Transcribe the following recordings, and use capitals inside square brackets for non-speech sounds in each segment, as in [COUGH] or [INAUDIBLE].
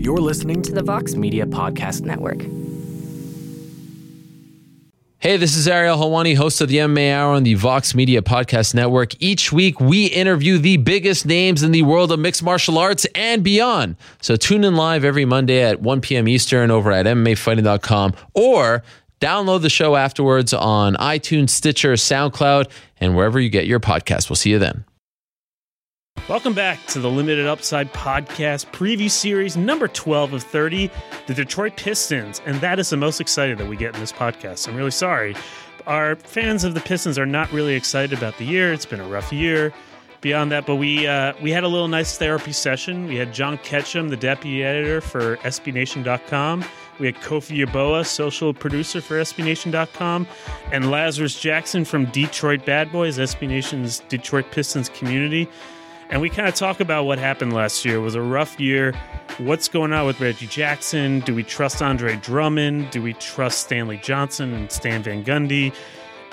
You're listening to the Vox Media Podcast Network. Hey, this is Ariel Helwani, host of the MMA Hour on the Vox Media Podcast Network. Each week, we interview the biggest names in the world of mixed martial arts and beyond. So tune in live every Monday at 1 p.m. Eastern over at MMAfighting.com or download the show afterwards on iTunes, Stitcher, SoundCloud, and wherever you get your podcast. We'll see you then. Welcome back to the Limited Upside Podcast preview series number 12 of 30, the Detroit Pistons. And that is the most excited that we get in this podcast. I'm really sorry. Our fans of the Pistons are not really excited about the year. It's been a rough year. Beyond that, but we uh, we had a little nice therapy session. We had John Ketchum, the deputy editor for SBNation.com. We had Kofi Yeboah, social producer for SBNation.com, and Lazarus Jackson from Detroit Bad Boys, SB Nation's Detroit Pistons community and we kind of talk about what happened last year. It was a rough year. What's going on with Reggie Jackson? Do we trust Andre Drummond? Do we trust Stanley Johnson and Stan Van Gundy?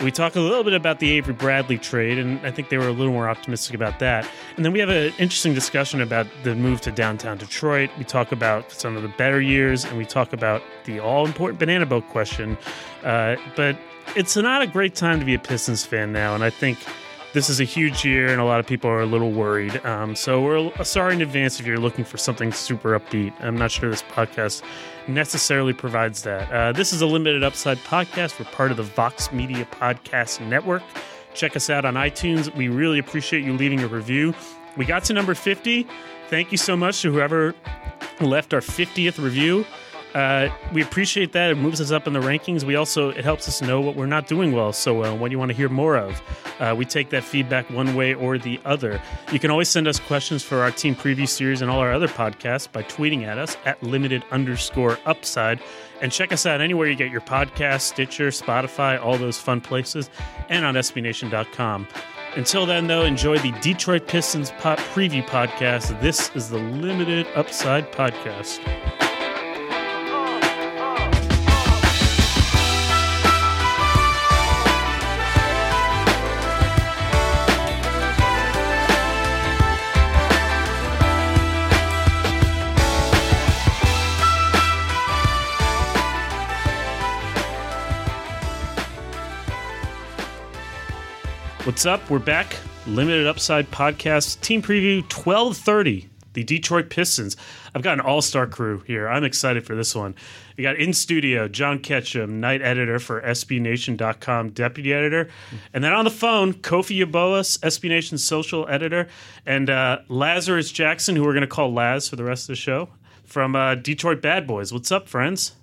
We talk a little bit about the Avery Bradley trade, and I think they were a little more optimistic about that. And then we have an interesting discussion about the move to downtown Detroit. We talk about some of the better years, and we talk about the all important banana boat question. Uh, but it's not a great time to be a Pistons fan now, and I think this is a huge year, and a lot of people are a little worried. Um, so we're sorry in advance if you're looking for something super upbeat. I'm not sure this podcast necessarily provides that. Uh, this is a limited upside podcast. We're part of the Vox Media Podcast Network. Check us out on iTunes. We really appreciate you leaving a review. We got to number 50. Thank you so much to whoever left our 50th review. Uh, we appreciate that. It moves us up in the rankings. We also it helps us know what we're not doing well so well, what you want to hear more of. Uh, we take that feedback one way or the other. You can always send us questions for our team preview series and all our other podcasts by tweeting at us at limited underscore upside. And check us out anywhere you get your podcast, Stitcher, Spotify, all those fun places, and on SBNation.com. Until then, though, enjoy the Detroit Pistons Pop preview podcast. This is the Limited Upside Podcast. What's up? We're back. Limited Upside Podcast Team Preview 1230, the Detroit Pistons. I've got an all star crew here. I'm excited for this one. We got in studio John Ketchum, night editor for SBNation.com, deputy editor. And then on the phone, Kofi Yeboah, SB Nation's social editor, and uh, Lazarus Jackson, who we're going to call Laz for the rest of the show, from uh, Detroit Bad Boys. What's up, friends?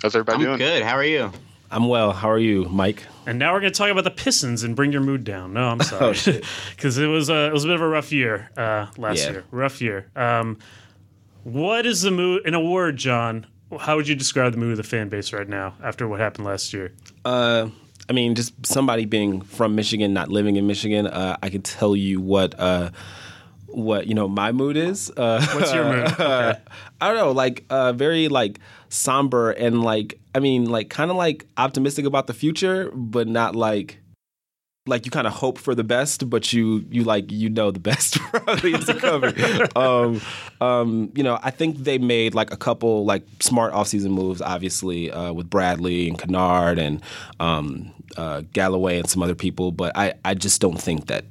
How's everybody I'm doing? Good. How are you? I'm well. How are you, Mike? And now we're going to talk about the Pistons and bring your mood down. No, I'm [LAUGHS] Oh, sorry, because it was a it was a bit of a rough year uh, last Yeah. year. Rough year. Um, what is the mood in a word, John? How would you describe the mood of the fan base right now after what happened last year? Uh, I mean, just somebody being from Michigan, not living in Michigan, uh, I can tell you what uh, what you know my mood is. Uh, What's your mood? [LAUGHS] Okay. I don't know, like uh, very like somber and like I mean, like kind of like optimistic about the future, but not like like you kind of hope for the best, but you you like you know the best [LAUGHS] probably is coming. [LAUGHS] um, um, you know, I think they made like a couple like smart offseason moves, obviously uh, with Bradley and Kennard and um, uh, Galloway and some other people, but I I just don't think that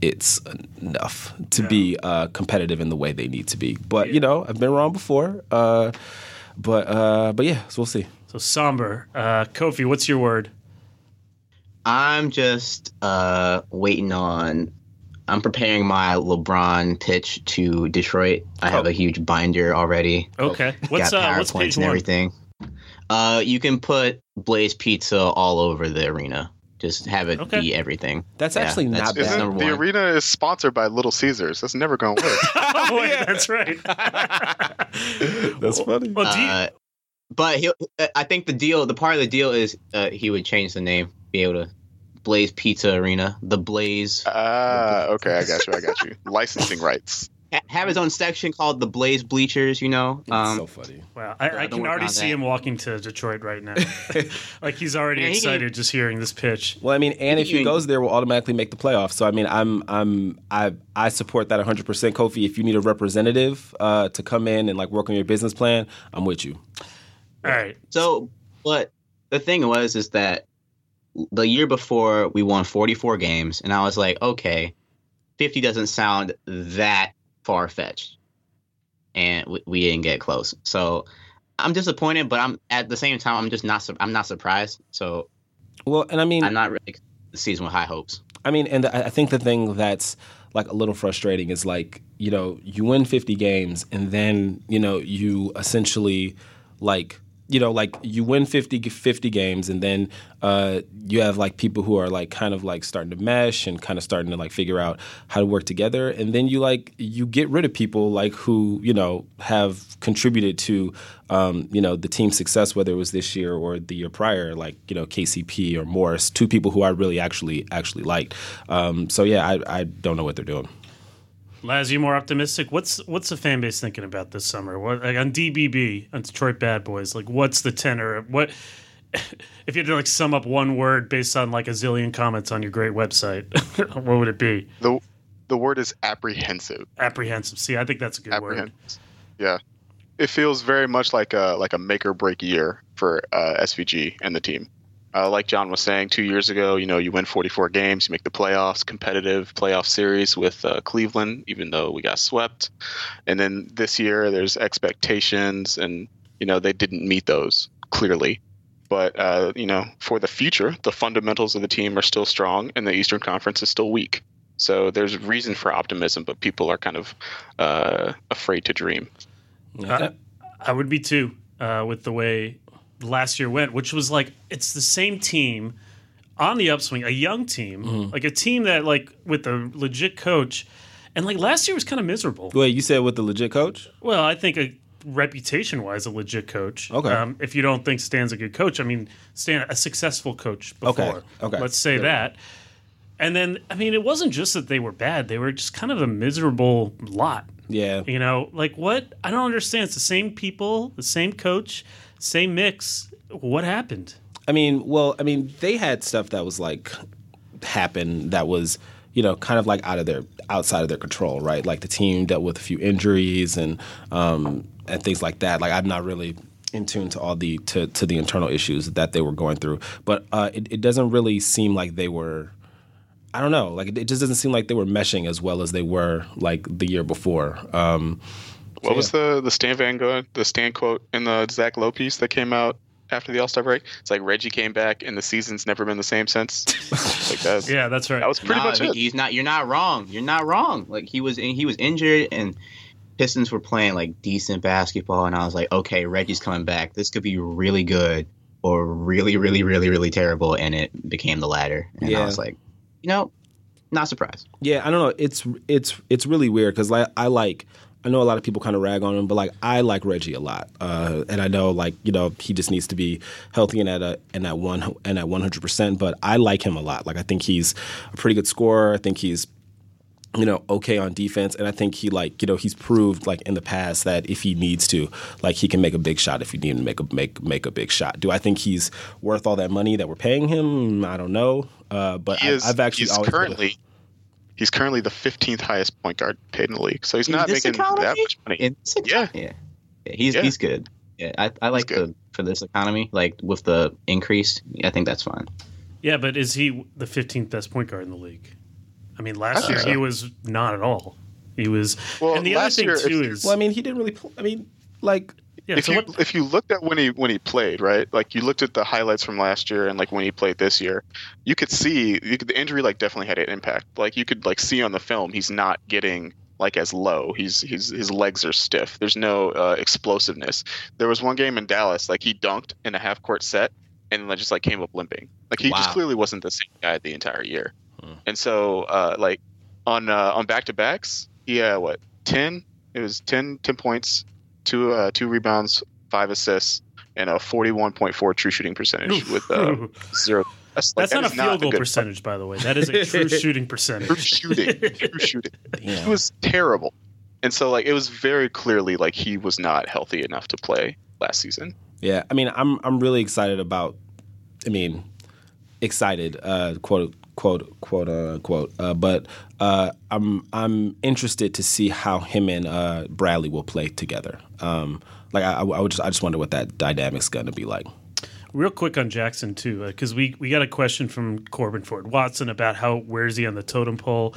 it's enough to be uh, competitive in the way they need to be. But you know, I've been wrong before. Uh, but uh, but yeah, so we'll see. So somber. Uh, Kofi, what's your word? I'm just uh, waiting on. I'm preparing my LeBron pitch to Detroit. I have Oh. a huge binder already. Okay. What's Got uh, what's PowerPoints page and one? everything. Uh, you can put Blaze Pizza all over the arena. Just have it Okay. be everything. That's actually not that's bad. number the one. arena is sponsored by Little Caesars? That's never going to work. [LAUGHS] oh, [LAUGHS] wait, that's right. [LAUGHS] That's funny. Well, do you, Uh, but he, I think the deal, the part of the deal is uh, he would change the name, be able to Blaze Pizza Arena, the Blaze. Ah, okay, I got you. I got you. Licensing rights. Ha- have his own section called the Blaze Bleachers. You know, It's um, so funny. Wow, I, I can already see that. him walking to Detroit right now. [LAUGHS] like he's already Yeah, he can- excited just hearing this pitch. Well, I mean, and if he You- goes there, we'll automatically make the playoffs. So, I mean, I'm, I'm, I, I support that 100. percent Kofi, if you need a representative uh, to come in and like work on your business plan, I'm with you. All right, So, but the thing was, is that the year before we won 44 games, and I was like, okay, 50 doesn't sound that far fetched, and we, we didn't get close. So, I'm disappointed, but I'm at the same time, I'm just not, I'm not surprised. So, Well, and I mean, I'm not really the season with high hopes. I mean, and I I think the thing that's like a little frustrating is like, you know, you win 50 games and then, you know, you essentially like, you know, like you win 50, 50 games and then uh, you have like people who are like kind of like starting to mesh and kind of starting to like figure out how to work together. And then you like, you get rid of people like who, you know, have contributed to, um, you know, the team's success, whether it was this year or the year prior, like, you know, KCP or Morris, two people who I really actually, actually liked. Um, so yeah, I, I don't know what they're doing. Laz, you more optimistic? What's what's the fan base thinking about this summer? What like on DBB on Detroit Bad Boys? Like, what's the tenor? What [LAUGHS] if you had to like sum up one word based on like a zillion comments on your great website? [LAUGHS] what would it be? The the word is apprehensive. Apprehensive. See, I think that's a good word. Yeah. It feels very much like a like a make or break year for uh, SVG and the team. Uh, like John was saying, two years ago, you know, you win 44 games, you make the playoffs, competitive playoff series with uh, Cleveland, even though we got swept. And then this year, there's expectations, and you know they didn't meet those clearly. But uh, you know, for the future, the fundamentals of the team are still strong, and the Eastern Conference is still weak. So there's reason for optimism, but people are kind of uh, afraid to dream. I, I would be too uh, with the way last year went, which was like it's the same team on the upswing, a young team, Mm-hmm. like a team that like with a legit coach, and like last year was kind of miserable. Wait, you said with the legit coach? Well, I think a reputation wise, a legit coach. Okay. Um, if you don't think Stan's a good coach, I mean, Stan, a successful coach before. Okay, okay. Let's say Good. that. And then, I mean, it wasn't just that they were bad; they were just kind of a miserable lot. Yeah. You know, like what? I don't understand. It's the same people, the same coach, same mix. What happened? I mean, well, I mean, they had stuff that was like happen that was, you know, kind of like out of their outside of their control, right? Like the team dealt with a few injuries and um, and things like that. Like I'm not really in tune to all the to, to the internal issues that they were going through, but uh, it, it doesn't really seem like they were. I don't know. Like it, it just doesn't seem like they were meshing as well as they were like the year before. Um, What was the the Stan Van Gogh the Stan quote in the Zach Lowe piece that came out after the All Star break? It's like Reggie came back and the season's never been the same since. [LAUGHS] like that. Yeah, that's right. That was pretty Nah, much it. He's not. You're not wrong. You're not wrong. Like he was. He was injured, and Pistons were playing like decent basketball, and I was like, okay, Reggie's coming back. This could be really good, or really, really, really, really terrible, and it became the latter. And Yeah. I was like, you know, not surprised. Yeah, I don't know. It's it's it's really weird because like I like I know a lot of people kind of rag on him, but like I like Reggie a lot, uh, and I know like you know he just needs to be healthy and at a and at one and at one hundred percent. But I like him a lot. Like I think he's a pretty good scorer. I think he's you know okay on defense and i think he like you know he's proved like in the past that if he needs to like he can make a big shot if he need to make a make make a big shot do i think he's worth all that money that we're paying him i don't know uh, but He I, i've actually he's always currently he's currently the 15th highest point guard paid in the league. So he's In not making economy? that much money. In this Yeah. economy- yeah, yeah. He's Yeah. he's good. Yeah, I, I like the for this economy, like with the increase. I think that's fine. yeah, but is he the 15th best point guard in the league? I mean, last I year think he was not at all. He was. Well, and the other last thing year, too is, well i mean he didn't really pl- i mean like yeah. if So you what? if you looked at when he when he played, right? Like you looked at the highlights from last year and like when he played this year, you could see you could, the injury like definitely had an impact. Like you could like see on the film he's not getting like as low. He's he's his legs are stiff. There's no uh, explosiveness. There was one game in Dallas like he dunked in a half court set and then just like came up limping. Like he just clearly wasn't the same guy the entire year. And so uh, like on uh, on back to backs, yeah, what ten? It was 10, 10 points, two uh, two rebounds, five assists, and a forty one point four true shooting percentage with uh, [LAUGHS] zero. That's, like, That's that not a is field goal good percentage, by the way. That is a true [LAUGHS] shooting percentage. True shooting, true shooting. [LAUGHS] Damn. He was terrible. And so like it was very clearly like he was not healthy enough to play last season. Yeah, I mean, I'm I'm really excited about. I mean, excited, uh, quote quote quote unquote. Uh, but uh, I'm I'm interested to see how him and uh, Bradley will play together. Um, like I, I would just I just wonder what that dynamic's going to be like. Real quick on Jackson too, because we we got a question from Corbin Ford Watson about how where's he on the totem pole.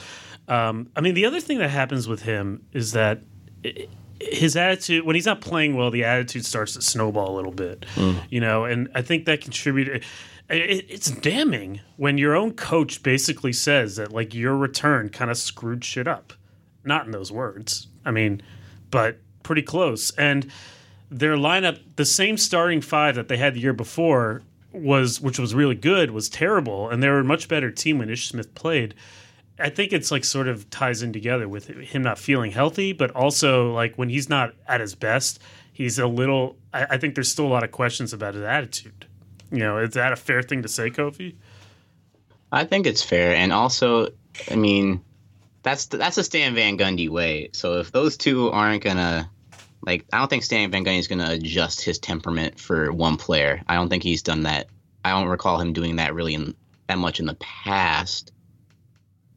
Um, I mean, the other thing that happens with him is that. It, his attitude when he's not playing well, the attitude starts to snowball a little bit, you know, and I think that contributed. It, it's damning when your own coach basically says that like your return kind of screwed shit up. Not in those words, I mean, but pretty close. And their lineup, the same starting five that they had the year before was, which was really good, was terrible, and they were a much better team when Ish Smith played. I think it's like sort of ties in together with him not feeling healthy, but also like when he's not at his best, he's a little. I, I think there's still a lot of questions about his attitude. You know, is that a fair thing to say, Kofi? I think it's fair, and also, I mean, that's that's a Stan Van Gundy way. So if those two aren't gonna, like, I don't think Stan Van Gundy is gonna adjust his temperament for one player. I don't think he's done that. I don't recall him doing that really in, that much in the past.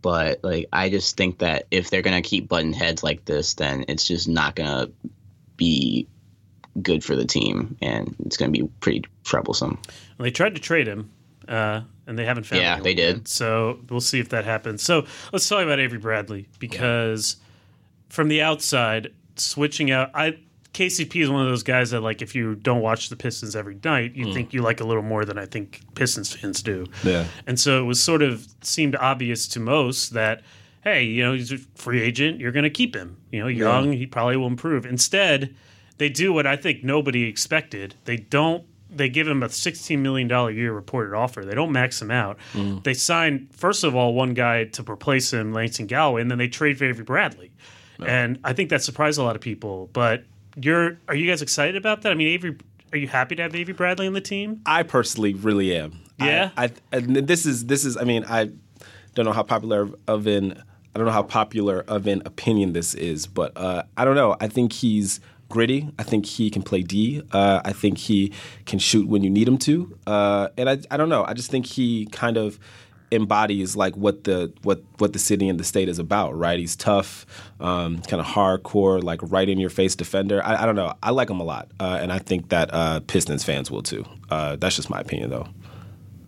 But like, I just think that if they're gonna keep button heads like this, then it's just not gonna be good for the team, and it's gonna be pretty troublesome. Well, they tried to trade him, uh, and they haven't found. Yeah, anyone they did. yet. So we'll see if that happens. So let's talk about Avery Bradley because from the outside, switching out, I KCP is one of those guys that like if you don't watch the Pistons every night, you think you like a little more than I think Pistons fans do. Yeah. And so it was sort of seemed obvious to most that, hey, you know, he's a free agent. You're going to keep him. You know, young. He probably will improve. Instead, they do what I think nobody expected. They don't. They give him a $16 million year reported offer. They don't max him out. They sign, first of all, one guy to replace him, Langston Galloway, and then they trade for Avery Bradley. And I think that surprised a lot of people. But you're, are you guys excited about that? I mean, Avery, are you happy to have Avery Bradley on the team? I personally really am. Yeah? I, I and this is this is. I mean, I don't know how popular of an I don't know how popular of an opinion this is, but uh, I don't know. I think he's gritty. I think he can play D. Uh, I think he can shoot when you need him to. Uh, and I I don't know. I just think he kind of embodies like what the what what the city and the state is about, right? He's tough, um, kind of hardcore, like right in your face defender. I, I don't know. I like him a lot, uh, and I think that uh, Pistons fans will too. Uh, that's just my opinion, though.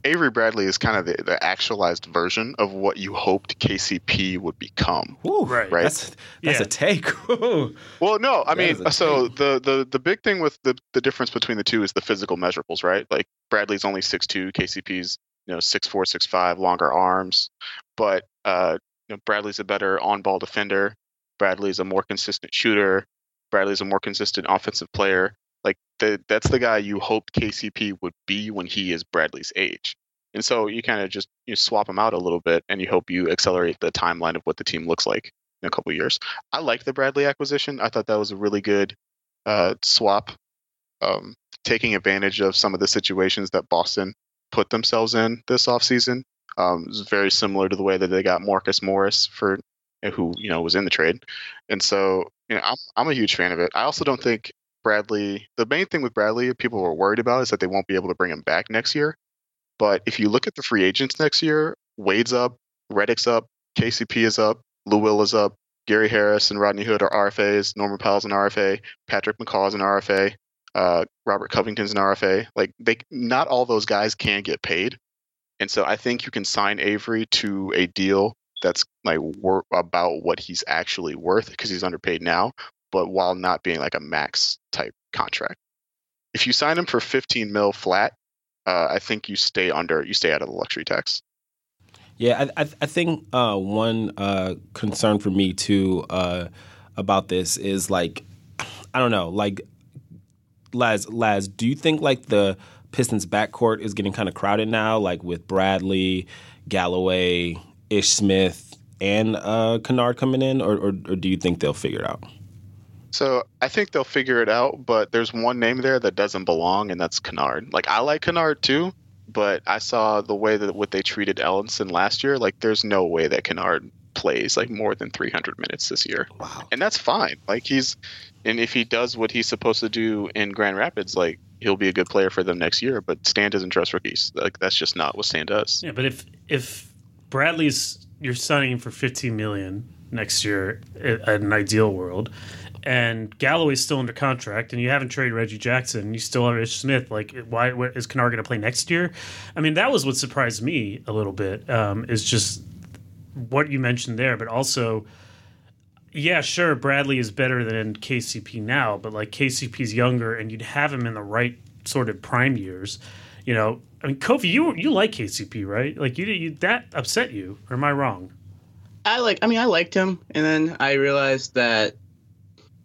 Avery Bradley is kind of the, the actualized version of what you hoped KCP would become. Ooh, Right. Right. That's that's Yeah. a take. [LAUGHS] Ooh. Well, no, I That mean, is a so the, the the big thing with the the difference between the two is the physical measurables, right? Like Bradley's only 6'2", KCP's you know 6'4", 6'5", longer arms, but uh, you know, Bradley's a better on-ball defender. Bradley's a more consistent shooter. Bradley's a more consistent offensive player. Like the, that's the guy you hoped KCP would be when he is Bradley's age. And so you kind of just you swap them out a little bit, and you hope you accelerate the timeline of what the team looks like in a couple years. I like the Bradley acquisition. I thought that was a really good uh, swap, um, taking advantage of some of the situations that Boston put themselves in this offseason. Um, it was very similar to the way that they got Marcus Morris for who you know was in the trade, and so you know I'm I'm a huge fan of it. I also don't think Bradley. The main thing with Bradley, people were worried about is that they won't be able to bring him back next year. But if you look at the free agents next year, Wade's up, Redick's up, KCP is up, Lou Will is up, Gary Harris and Rodney Hood are RFAs, Norman Powell's an RFA, Patrick McCaw's an RFA, uh, Robert Covington's an RFA. Like they, not all those guys can get paid, and so I think you can sign Avery to a deal that's like wor- about what he's actually worth because he's underpaid now, but while not being like a max type contract. If you sign him for 15 mil flat, uh, I think you stay under, you stay out of the luxury tax. Yeah, I, I, I think uh, one uh, concern for me too uh, about this is like, I don't know, like, Laz, Laz, do you think like the Pistons backcourt is getting kind of crowded now, like with Bradley, Galloway, Ish Smith, and uh, Kennard coming in, or, or, or do you think they'll figure it out? So I think they'll figure it out, but there's one name there that doesn't belong, and that's Kennard. Like I like Kennard too, but I saw the way that what they treated Ellenson last year. Like there's no way that Kennard plays like more than 300 minutes this year, Wow. and that's fine. Like he's, and if he does what he's supposed to do in Grand Rapids, like he'll be a good player for them next year. But Stan doesn't trust rookies. Like that's just not what Stan does. Yeah, but if if Bradley's you're signing him for 15 million next year in an ideal world, and Galloway's still under contract, and you haven't traded Reggie Jackson, you still have Ish Smith. Like, why where, is Kennard going to play next year? I mean, that was what surprised me a little bit. Um, is just what you mentioned there, but also. Yeah, sure. Bradley is better than KCP now, but like KCP's younger, and you'd have him in the right sort of prime years. You know, I mean, Kofi, you you like KCP, right? Like you, you that upset you, or am I wrong? I like. I mean, I liked him, and then I realized that,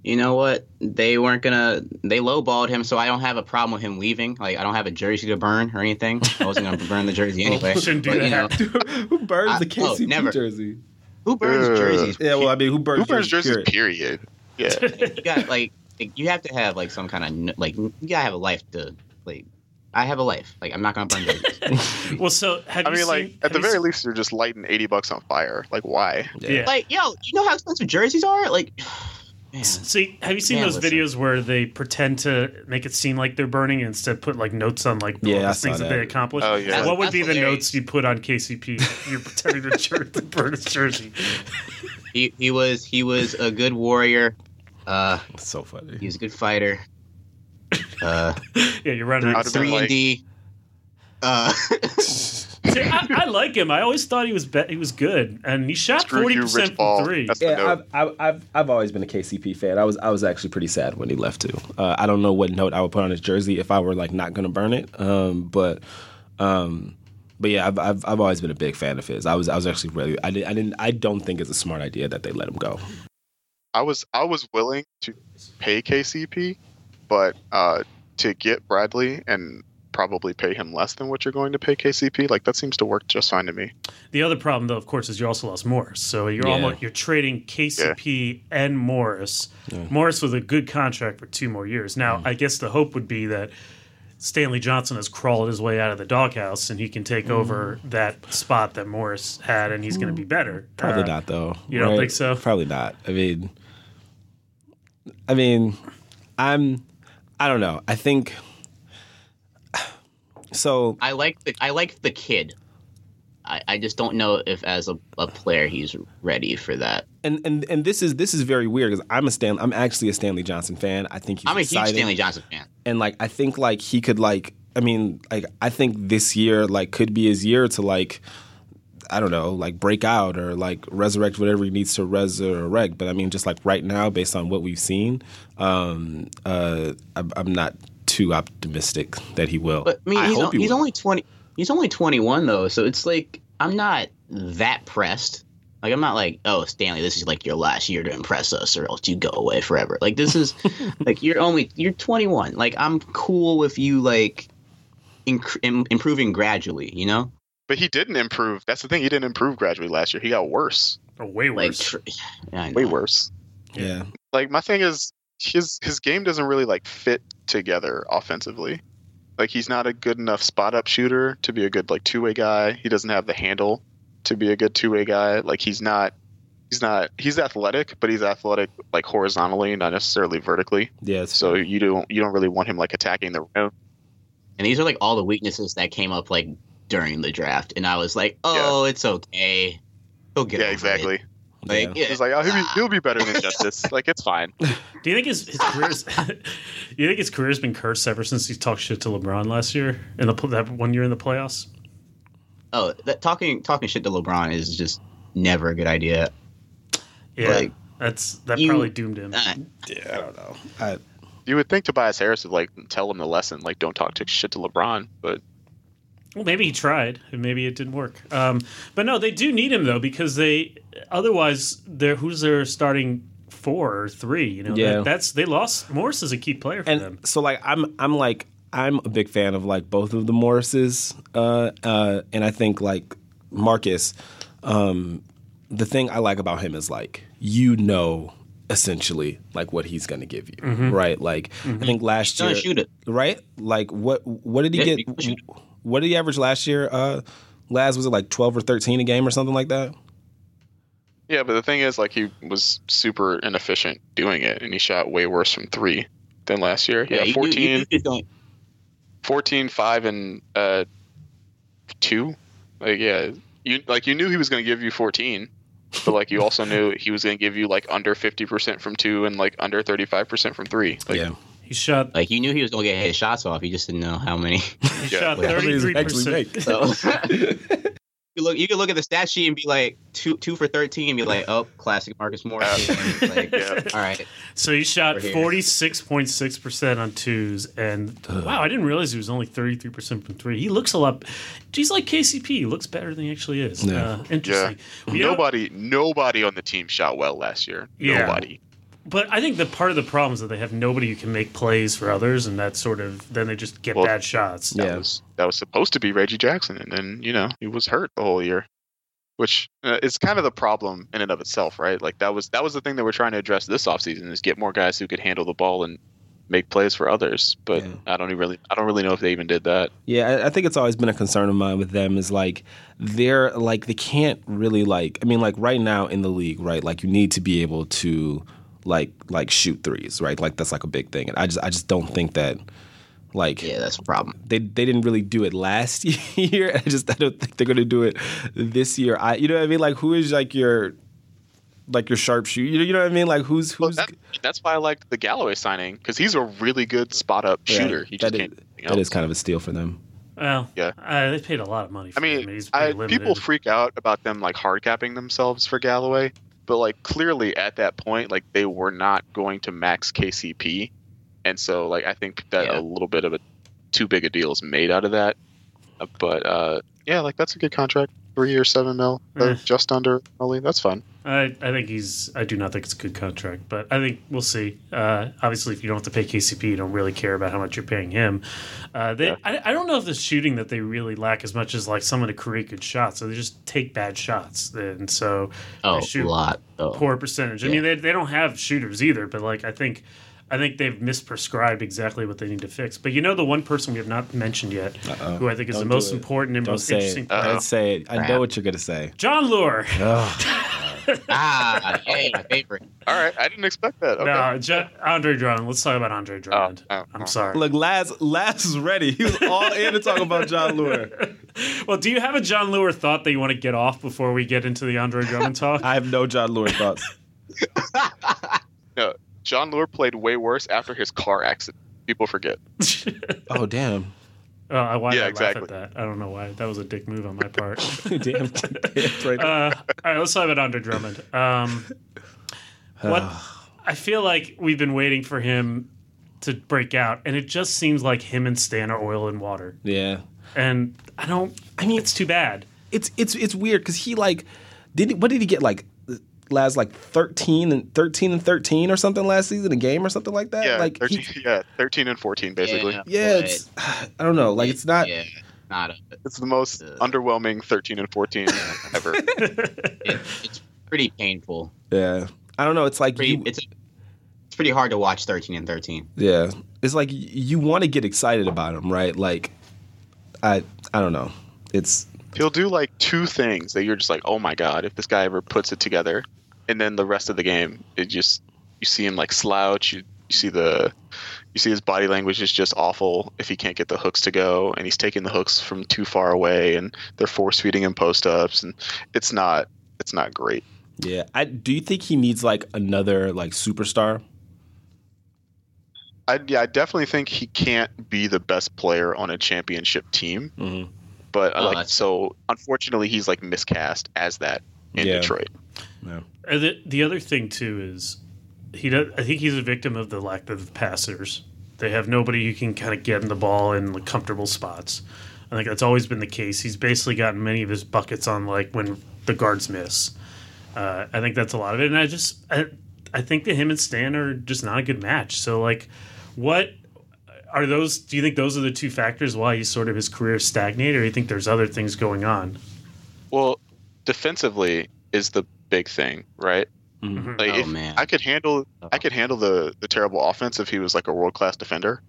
you know what, they weren't gonna. They lowballed him, so I don't have a problem with him leaving. Like, I don't have a jersey to burn or anything. I wasn't gonna burn the jersey [LAUGHS] anyway. shouldn't do but, you know, that. [LAUGHS] who burns I- the oh, KCP never. jersey? who burns Ugh. jerseys? Yeah, well, I mean, who burns, Who burns jerseys? period? Period. Yeah. [LAUGHS] you got like, like, you have to have like some kind of like you gotta have a life to like. I have a life. Like, I'm not gonna burn jerseys. Well, so have I you mean, seen, like have at the very seen- least, you're just lighting 80 bucks on fire. Like why? yeah. like, yo, you know how expensive jerseys are? Like, man. See, have you seen Man, those listen. videos where they pretend to make it seem like they're burning and instead put like notes on like Yeah, the things that. that. they accomplished? Oh, yeah. What would That's be the hilarious. notes you put on KCP? You're pretending to, jer- to burn his jersey. [LAUGHS] He he was he was a good warrior. Uh, It's so funny. he was a good fighter. Uh, [LAUGHS] Yeah, you're running. I'd out of three like- and D. Uh, [LAUGHS] [LAUGHS] See, I, I like him. I always thought he was be- he was good, and he shot forty percent Rich from three. Yeah. I've, I've, I've, I've always been a KCP fan. I was I was actually pretty sad when he left too. Uh, I don't know what note I would put on his jersey if I were like not going to burn it. Um, but um, but yeah, I've, I've I've always been a big fan of his. I was I was actually really I didn't I didn't I don't think it's a smart idea that they let him go. I was I was willing to pay KCP, but uh, to get Bradley and probably pay him less than what you're going to pay KCP, like that seems to work just fine to me. The other problem, though, of course, is you also lost Morris. So you're Yeah. almost you're trading KCP and Morris. Morris with a good contract for two more years. Now, Mm. I guess the hope would be that Stanley Johnson has crawled his way out of the doghouse and he can take Mm. over that spot that Morris had, and he's going to be better. Probably Uh, not though. you don't think so? Probably not. I mean, I mean, I'm. I don't know. I think. So I like the I like the kid. I, I just don't know if as a, a player he's ready for that. and and and this is this is very weird because I'm a Stan. I'm actually a Stanley Johnson fan. I think he's I'm a exciting. huge Stanley Johnson fan. and like I think like he could like I mean like I think this year like could be his year to like I don't know like break out or like resurrect whatever he needs to resurrect. But I mean just like right now based on what we've seen, um, uh, I'm, I'm not too optimistic that he will. But I mean, he's, hope he he's will. only twenty. He's only twenty one though, so it's like I'm not that pressed. Like I'm not like, oh Stanley, this is like your last year to impress us, or else you go away forever. Like this is [LAUGHS] like you're only you're 21. Like I'm cool with you like inc- im- improving gradually. You know, But he didn't improve. That's the thing. He didn't improve gradually last year. He got worse, or way like worse. tr- yeah, way worse. yeah. Like my thing is his his game doesn't really like fit together offensively. Like he's not a good enough spot up shooter to be a good like two way guy. He doesn't have the handle to be a good two way guy. Like he's not he's not he's athletic, but he's athletic like horizontally, not necessarily vertically. Yeah, So you don't you don't really want him like attacking the rim. And these are like all the weaknesses that came up like during the draft, and I was like, oh, it's okay. He'll get Yeah, over it. Exactly. Like, yeah. He's like, oh, he'll be, he'll be better than [LAUGHS] Justice. like it's fine. Do you think his, his career's? [LAUGHS] you think his career's been cursed ever since he talked shit to LeBron last year in the that one year in the playoffs? oh, that talking talking shit to LeBron is just never a good idea. Yeah, Like, that's that you- probably doomed him. Uh, yeah, I don't know. I, You would think Tobias Harris would like tell him the lesson, like don't talk to shit to LeBron, but Well, maybe he tried, and maybe it didn't work. Um, but no, they do need him though because they otherwise they're who's their starting four or three. You know, Yeah. that, that's they lost. Morris is a key player for and them. so like I'm I'm like I'm a big fan of like both of the Morrises, uh, uh, and I think like Marcus. Um, the thing I like about him is like you know essentially like what he's going to give you, Mm-hmm. right? Like I think last gonna year, shoot it. right? Like what what did he Yeah, get? He can shoot What did he average last year? Uh, Laz was it like twelve or thirteen a game or something like that? Yeah, but the thing is, like, he was super inefficient doing it, and he shot way worse from three than last year. Yeah, you- you- 14, you just don't- 14 5 and uh, two. Like, yeah, you like you knew he was going to give you 14, but like you also knew he was going to give you like under 50 percent from two and like under 35 percent from three. Like, yeah. He shot. like you knew he was gonna get his shots off. You just didn't know how many. [LAUGHS] He shot How many does he thirty-three percent. So [LAUGHS] [LAUGHS] you look, you can look at the stat sheet and be like two two for thirteen, and be like, oh, classic Marcus Morris. like, Yeah. all right, So he shot We're here. forty-six point six percent on twos, and wow, I didn't realize he was only thirty-three percent from three. He looks a lot. He's like KCP. He looks better than he actually is. Yeah. Uh, interesting. You know- nobody, nobody on the team shot well last year. Yeah. Nobody. But I think the part of the problem is that they have nobody who can make plays for others, and that sort of then they just get Well, bad shots. That Yeah. was that was supposed to be Reggie Jackson, and then you know he was hurt the whole year, which uh, is kind of the problem in and of itself, right? Like that was that was the thing that we're trying to address this offseason is get more guys who could handle the ball and make plays for others. But Yeah. I don't even really I don't really know if they even did that. Yeah, I- I think it's always been a concern of mine with them is like they're like they can't really like I mean like right now in the league, right? Like you need to be able to like like shoot threes, right? Like that's like a big thing. And I just I just don't think that like yeah, that's a problem. they they didn't really do it last [LAUGHS] year. I just I don't think they're gonna do it this year. I you know what I mean? Like who is like your like your sharpshooter? You know, you know what I mean? Like who's Well, who's that, that's why I liked the Galloway signing because he's a really good spot up Yeah, shooter. He just that can't. Is, that is kind of a steal for them. Well, Yeah. uh, they paid a lot of money. For I him. mean, He's I, people freak out about them like hard capping themselves for Galloway, but like clearly at that point, like they were not going to max KCP, and so like I think that Yeah. a little bit of a too big a deal is made out of that. But uh, yeah, like that's a good contract, three years, seven mil, uh, Eh. just under Molly. That's fun. I, I think he's. I do not think it's a good contract, but I think we'll see. Uh, obviously, if you don't have to pay KCP, you don't really care about how much you're paying him. Uh, they, Yeah. I, I don't know if the shooting that they really lack as much as like someone to create good shots. So they just take bad shots, and so Oh, they shoot a lot. Oh. poor percentage. I Yeah. mean, they, they don't have shooters either, but like I think. I think they've misprescribed exactly what they need to fix. But you know, the one person we have not mentioned yet, Uh-oh. who I think is Don't the most important and Don't most say interesting it. player, Uh-oh. Don't say it. I know what you're gonna say. Jon Leuer. [LAUGHS] ah, yay, my favorite. All right, I didn't expect that. Okay. No, Jo- Andre Drummond. Let's talk about Andre Drummond. oh, I'm oh. sorry. Look, Laz Laz is ready. He was all in to talk about Jon Leuer. [LAUGHS] Well, do you have a Jon Leuer thought that you want to get off before we get into the Andre Drummond talk? [LAUGHS] I have no Jon Leuer thoughts. [LAUGHS] No, Jon Leuer played way worse after his car accident. People forget. Oh damn. Oh, why did Yeah, I exactly. laugh at that? I don't know why. That was a dick move on my part. [LAUGHS] damn. It's right. uh, all right, let's talk about Andre Drummond. Um, [SIGHS] what I feel like we've been waiting for him to break out, and it just seems like him and Stan are oil and water. yeah. And I don't. I mean, it's too bad. It's it's it's weird because he like did he, what did he get like Laz like thirteen and thirteen and thirteen or something last season a game or something like that. Yeah, like 13, he, yeah, 13 and 14 basically. Yeah, yeah, it's [SIGHS] I don't know. Like it's not. Yeah, not. A, It's the most Uh. underwhelming 13 and 14 [LAUGHS] ever. [LAUGHS] it, it's pretty painful. Yeah. I don't know. It's like Pretty, you, it's it's pretty hard to watch thirteen and thirteen. yeah. It's like you want to get excited about him, right? Like I I don't know. It's He'll do like two things that you're just like, oh my god, if this guy ever puts it together, and then the rest of the game, it just you see him like slouch. You, you see the you see his body language is just awful if he can't get the hooks to go, and he's taking the hooks from too far away, and they're force feeding him post ups, and it's not it's not great. yeah. I do you think he needs like another like superstar? I yeah, I definitely think he can't be the best player on a championship team, Mhm. but Oh, like so unfortunately he's like miscast as that in Yeah. Detroit. And the, the other thing too is he does, I think he's a victim of the lack of passers. They have nobody who can kind of get in the ball in like, comfortable spots. I think that's always been the case. He's basically gotten many of his buckets on like when the guards miss. Uh, I think that's a lot of it, and I just I, I think that him and Stan are just not a good match. So like, what are those? Do you think those are the two factors why he's sort of his career stagnated, or do you think there's other things going on? Well, defensively is the big thing, right? Mhm. Like Oh, if man. I could handle I could handle the the terrible offense if he was like a world class defender,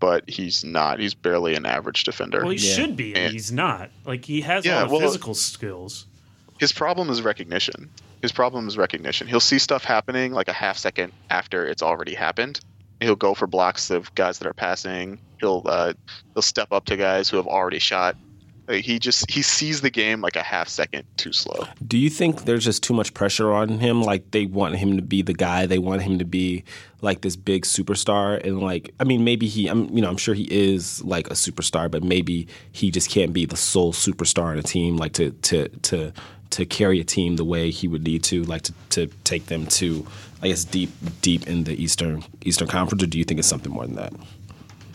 but he's not. He's barely an average defender. Well, he Yeah. should be, and he's not. Like he has Yeah, all the well- physical skills. his problem is recognition. His problem is recognition. He'll see stuff happening like a half second after it's already happened. He'll go for blocks of guys that are passing. He'll uh, he'll step up to guys who have already shot. Like, he just he sees the game like a half second too slow. Do you think there's just too much pressure on him? Like they want him to be the guy. They want him to be like this big superstar. And like, I mean, maybe he, I'm, you know, I'm sure he is like a superstar, but maybe he just can't be the sole superstar in a team. Like to to to to carry a team the way he would need to, like to to take them to, I guess, deep deep in the Eastern Eastern Conference. Or do you think it's something more than that?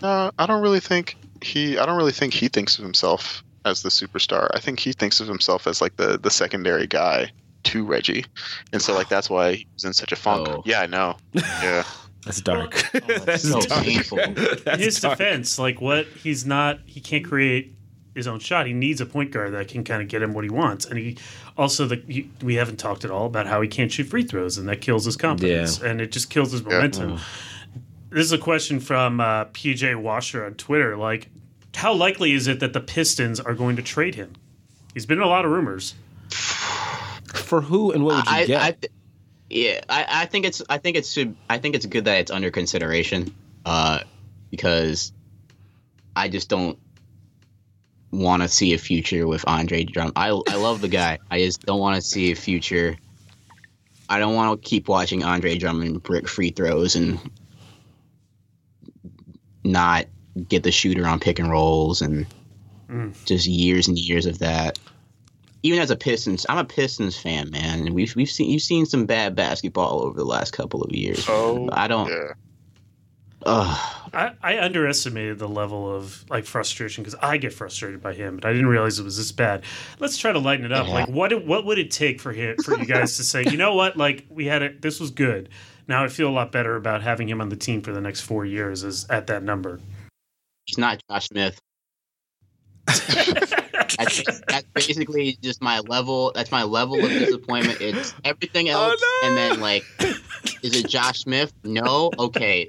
Uh, I don't really think he. I don't really think he thinks of himself as the superstar. I think he thinks of himself as like the the secondary guy to Reggie, and so like that's why he's in such a funk. Oh. Yeah, I know. Yeah, [LAUGHS] That's dark. [LAUGHS] that's so painful. [LAUGHS] In his defense, like what he's not, he can't create his own shot. He needs a point guard that can kind of get him what he wants, and he also the he, we haven't talked at all about how he can't shoot free throws, and that kills his confidence, and it just kills his momentum. This is a question from uh, PJ Washer on Twitter. Like, how likely is it that the Pistons are going to trade him? He's been in a lot of rumors. For who and what would you I, get? I, th- yeah, I, I think it's I think it's I think it's good that it's under consideration, uh, because I just don't want to see a future with Andre Drum. I I love the guy. I just don't want to see a future. I don't want to keep watching Andre Drummond brick free throws and not get the shooter on pick and rolls and mm. just years and years of that. Even as a Pistons, I'm a Pistons fan, man, and we've we've seen you've seen some bad basketball over the last couple of years. Oh, I don't. yeah. I, I underestimated the level of like frustration because I get frustrated by him, but I didn't realize it was this bad. Let's try to lighten it up. Yeah. Like, what what would it take for him for you guys to say, you know what, like we had it, this was good. Now I feel a lot better about having him on the team for the next four years as at that number. He's not Josh Smith. that's, [LAUGHS] that's basically just my level. That's my level of disappointment. It's everything oh, else, and then like, is it Josh Smith? No. Okay.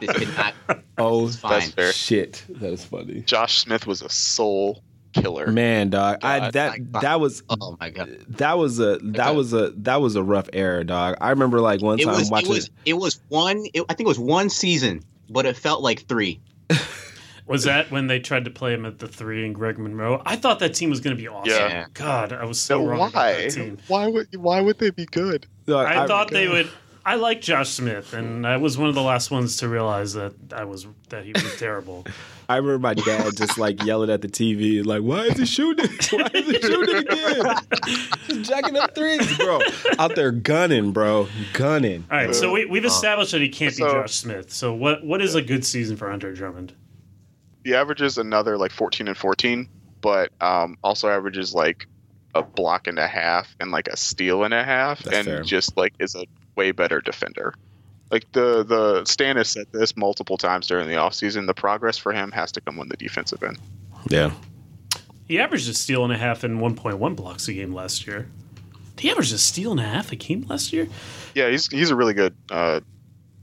This could not. [LAUGHS] oh, It's fine. That's fair. shit. That is funny. Josh Smith was a soul killer. Man, dog, I that my that oh was Oh my god. that was a that Okay. was a that was a rough era, dog. I remember like one It time was. It watching. was. It was one. It, I think it was one season, but it felt like three. Was that when they tried to play him at the three and Greg Monroe? I thought that team was going to be awesome. Yeah. God, I was so So wrong about why? that team. Why would why would they be good? Dog, I, thought they would. I like Josh Smith, and I was one of the last ones to realize that I was that he was terrible. [LAUGHS] I remember my dad just like yelling at the TV, like, "Why is he shooting? [LAUGHS] Why is he shooting again? Just jacking up threes, bro. Out there gunning, bro, gunning." All right, so we, we've established that he can't be Josh Smith. So what what is a good season for Andre Drummond? He averages another like 14 and 14, but um, also averages like a block and a half and like a steal and a half, That's and fair. just like is a way better defender. Like the the Stan has said this multiple times during the offseason, the progress for him has to come on the defensive end. Yeah, He averaged a steal and a half and 1.1 blocks a game last year. He averaged a steal and a half a game last year. Yeah, he's he's a really good uh,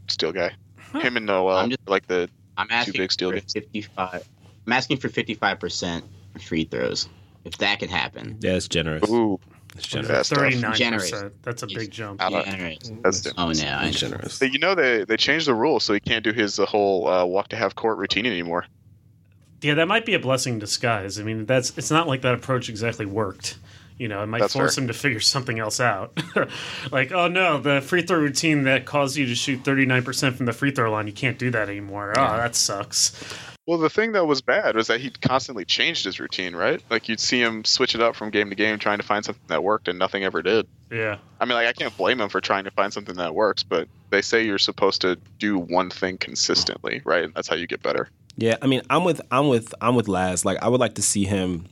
steal guy. Him and Noel, I'm just- like the I'm asking big steal for 55. I'm asking for 55 percent free throws. If that could happen, yeah, it's generous. ooh, It's generous. Thirty nine percent. That's a big jump. I generous. that's different. Oh no, I It's generous. But you know they they changed the rule so he can't do his whole uh, walk to half court routine anymore. Yeah, that might be a blessing in disguise. I mean, that's it's not like that approach exactly worked. You know, it might That's force fair. him to figure something else out. [LAUGHS] like, oh no, the free throw routine that caused you to shoot 39% from the free throw line, you can't do that anymore. Oh, that sucks. Well, the thing that was bad was that he constantly changed his routine, right? Like you'd see him switch it up from game to game, trying to find something that worked, and nothing ever did. Yeah. I mean, like I can't blame him for trying to find something that works, but they say you're supposed to do one thing consistently, right? That's how you get better. Yeah, I mean, I'm with I'm with I'm with Laz. Like, I would like to see him,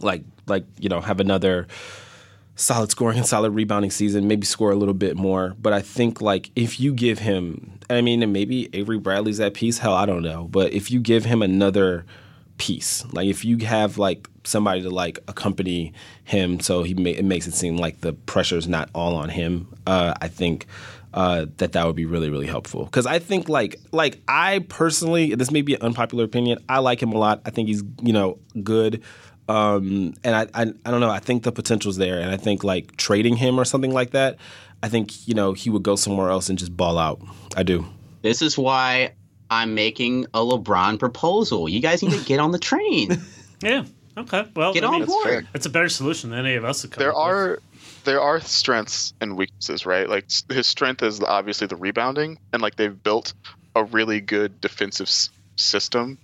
like like you know, have another solid scoring and solid rebounding season. Maybe score a little bit more. But I think like if you give him, I mean, maybe Avery Bradley's that piece. Hell, I don't know. But if you give him another piece, like if you have like somebody to like accompany him, so he ma- it makes it seem like the pressure's not all on him. Uh, I think uh, that that would be really really helpful because I think like like I personally this may be an unpopular opinion I like him a lot I think he's you know good Um, and I, I I don't know. I think the potential's there, and I think like trading him or something like that. I think you know he would go somewhere else and just ball out. I do. This is why I'm making a LeBron proposal. You guys need to get on the train. [LAUGHS] Yeah. Okay. Well, Get I on mean, That's board. fair. It's a better solution than any of us have come there up with. are there are strengths and weaknesses, right? Like his strength is obviously the rebounding, and like they've built a really good defensive s- system,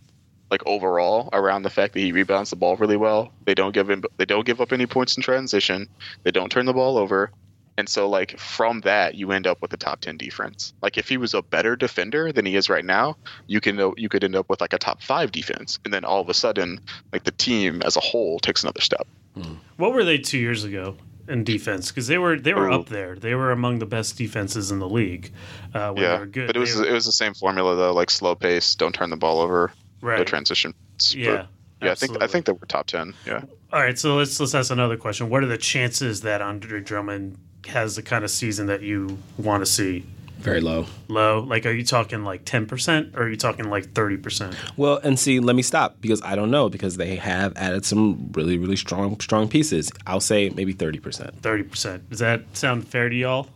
like overall around the fact that he rebounds the ball really well. They don't give him they don't give up any points in transition. They don't turn the ball over. And so, like from that, you end up with a top ten defense. Like if he was a better defender than he is right now, you can you could end up with like a top five defense, and then all of a sudden, like the team as a whole takes another step. What were they two years ago in defense? Because they were they were Oh. up there. They were among the best defenses in the league. Uh, when they Yeah, were good. but it was were- it was the same formula though, like slow pace, don't turn the ball over, no right. transition. But, Yeah. yeah. I think I think that we're top ten. Yeah, All right, so let's let's ask another question. What are the chances that Andre Drummond has the kind of season that you want to see? Very low. Low, like, are you talking like ten percent, or are you talking like thirty percent? Well, and see, let me stop because I don't know because they have added some really, really strong, strong pieces. I'll say maybe thirty percent. Thirty percent. Does that sound fair to y'all?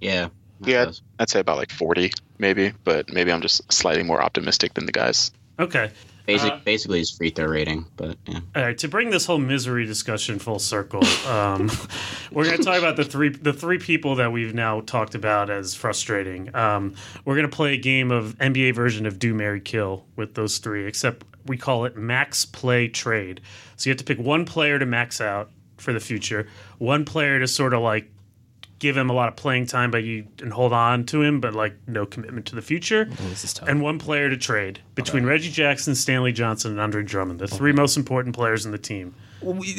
Yeah. Yeah. I'd say about like forty, maybe, but maybe I'm just slightly more optimistic than the guys. Okay. Basic, Uh, basically his free throw rating, but yeah. All right, to bring this whole misery discussion full circle, um, [LAUGHS] we're going to talk about the three the three people that we've now talked about as frustrating. Um, we're going to play a game of NBA version of Do Mary Kill with those three, except we call it Max Play Trade. So you have to pick one player to max out for the future, one player to sort of like give him a lot of playing time, but you and hold on to him, but like no commitment to the future tough. and one player to trade between Reggie Jackson, Stanley Johnson, and Andre Drummond, the three most important players in the team. We-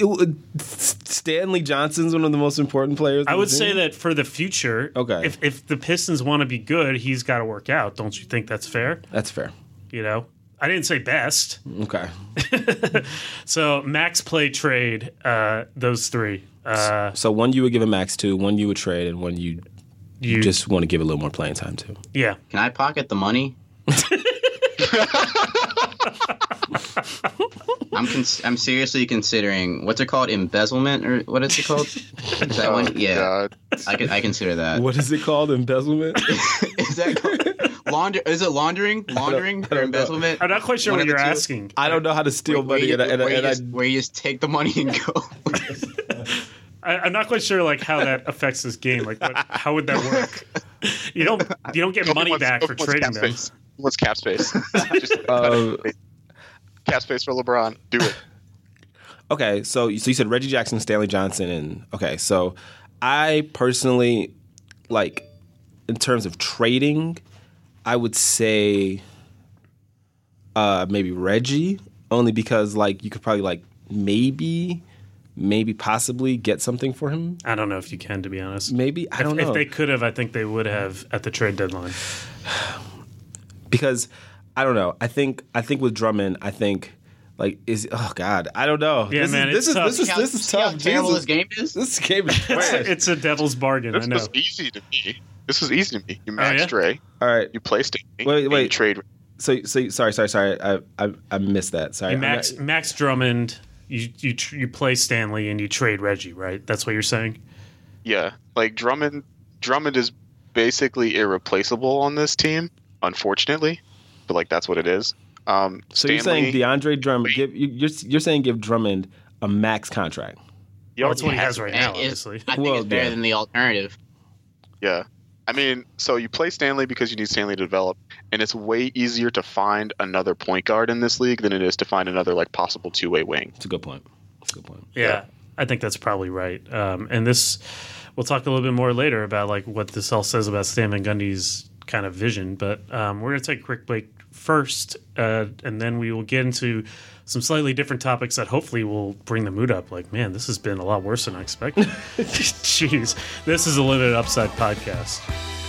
Stanley Johnson's one of the most important players. I would say that for the future, Okay. if if the Pistons want to be good, he's got to work out. Don't you think that's fair? that's fair. You know, I didn't say best. Okay. [LAUGHS] So max play trade uh, those three. Uh, So one you would give a max to, one you would trade, and one you you just want to give a little more playing time to. yeah. Can I pocket the money? [LAUGHS] I'm cons- I'm seriously considering what's it called embezzlement or what is it called? Is that one? [LAUGHS] Yeah, God. I can I consider that. What is it called? Embezzlement. [LAUGHS] is that called? Launder? Is it laundering? Laundering I don't or know. embezzlement? I'm not quite sure One what you're asking. I don't know how to steal Where money, you, and, I- and, I- where, you and I, where you just take the money and go. I, I'm not quite sure like how that affects this game. Like, what, how would that work? You don't you don't get money What's- back for trading them. space? What's cap space? [LAUGHS] Just Uh, cap space for LeBron. Do it. Okay, so so you said Reggie Jackson, Stanley Johnson, and okay, so I personally like in terms of trading, I would say uh maybe Reggie only because like you could probably like maybe maybe possibly get something for him. I don't know if you can, to be honest. Maybe I If, don't know. if they could have, I think they would have at the trade deadline. [SIGHS] because I don't know. I think I think with Drummond, I think like is oh god, I don't know. Yeah, this man, is, it's this tough. is this is this is See how tough. terrible Jesus. this game is. This game is It's, trash. it's a devil's bargain. I know. was easy to me. This was easy to me. You max Oh, yeah? Dre. All right. You play Stanley. Wait, wait. You trade. So, so sorry, sorry, sorry. I, I, I missed that. Sorry. And Max not- Max Drummond, you you tr- you play Stanley and you trade Reggie, right? That's what you're saying. Yeah, like Drummond. Drummond is basically irreplaceable on this team, unfortunately. But like that's what it is. Um, so you're saying DeAndre Drummond? Give, you, you're you're saying give Drummond a max contract? he Well, that's what he has right And now, it- obviously. I think Well, it's better yeah. than the alternative. Yeah. I mean, so you play Stanley because you need Stanley to develop, and it's way easier to find another point guard in this league than it is to find another like possible two way wing. It's a good point. It's a good point. Yeah, I think that's probably right. Um, and this, we'll talk a little bit more later about like what this all says about Stan Van Gundy's kind of vision. But um, we're going to take a quick break first, uh, and then we will get into some slightly different topics that hopefully will bring the mood up. Like, man, this has been a lot worse than I expected. [LAUGHS] Jeez, this is a limited upside podcast.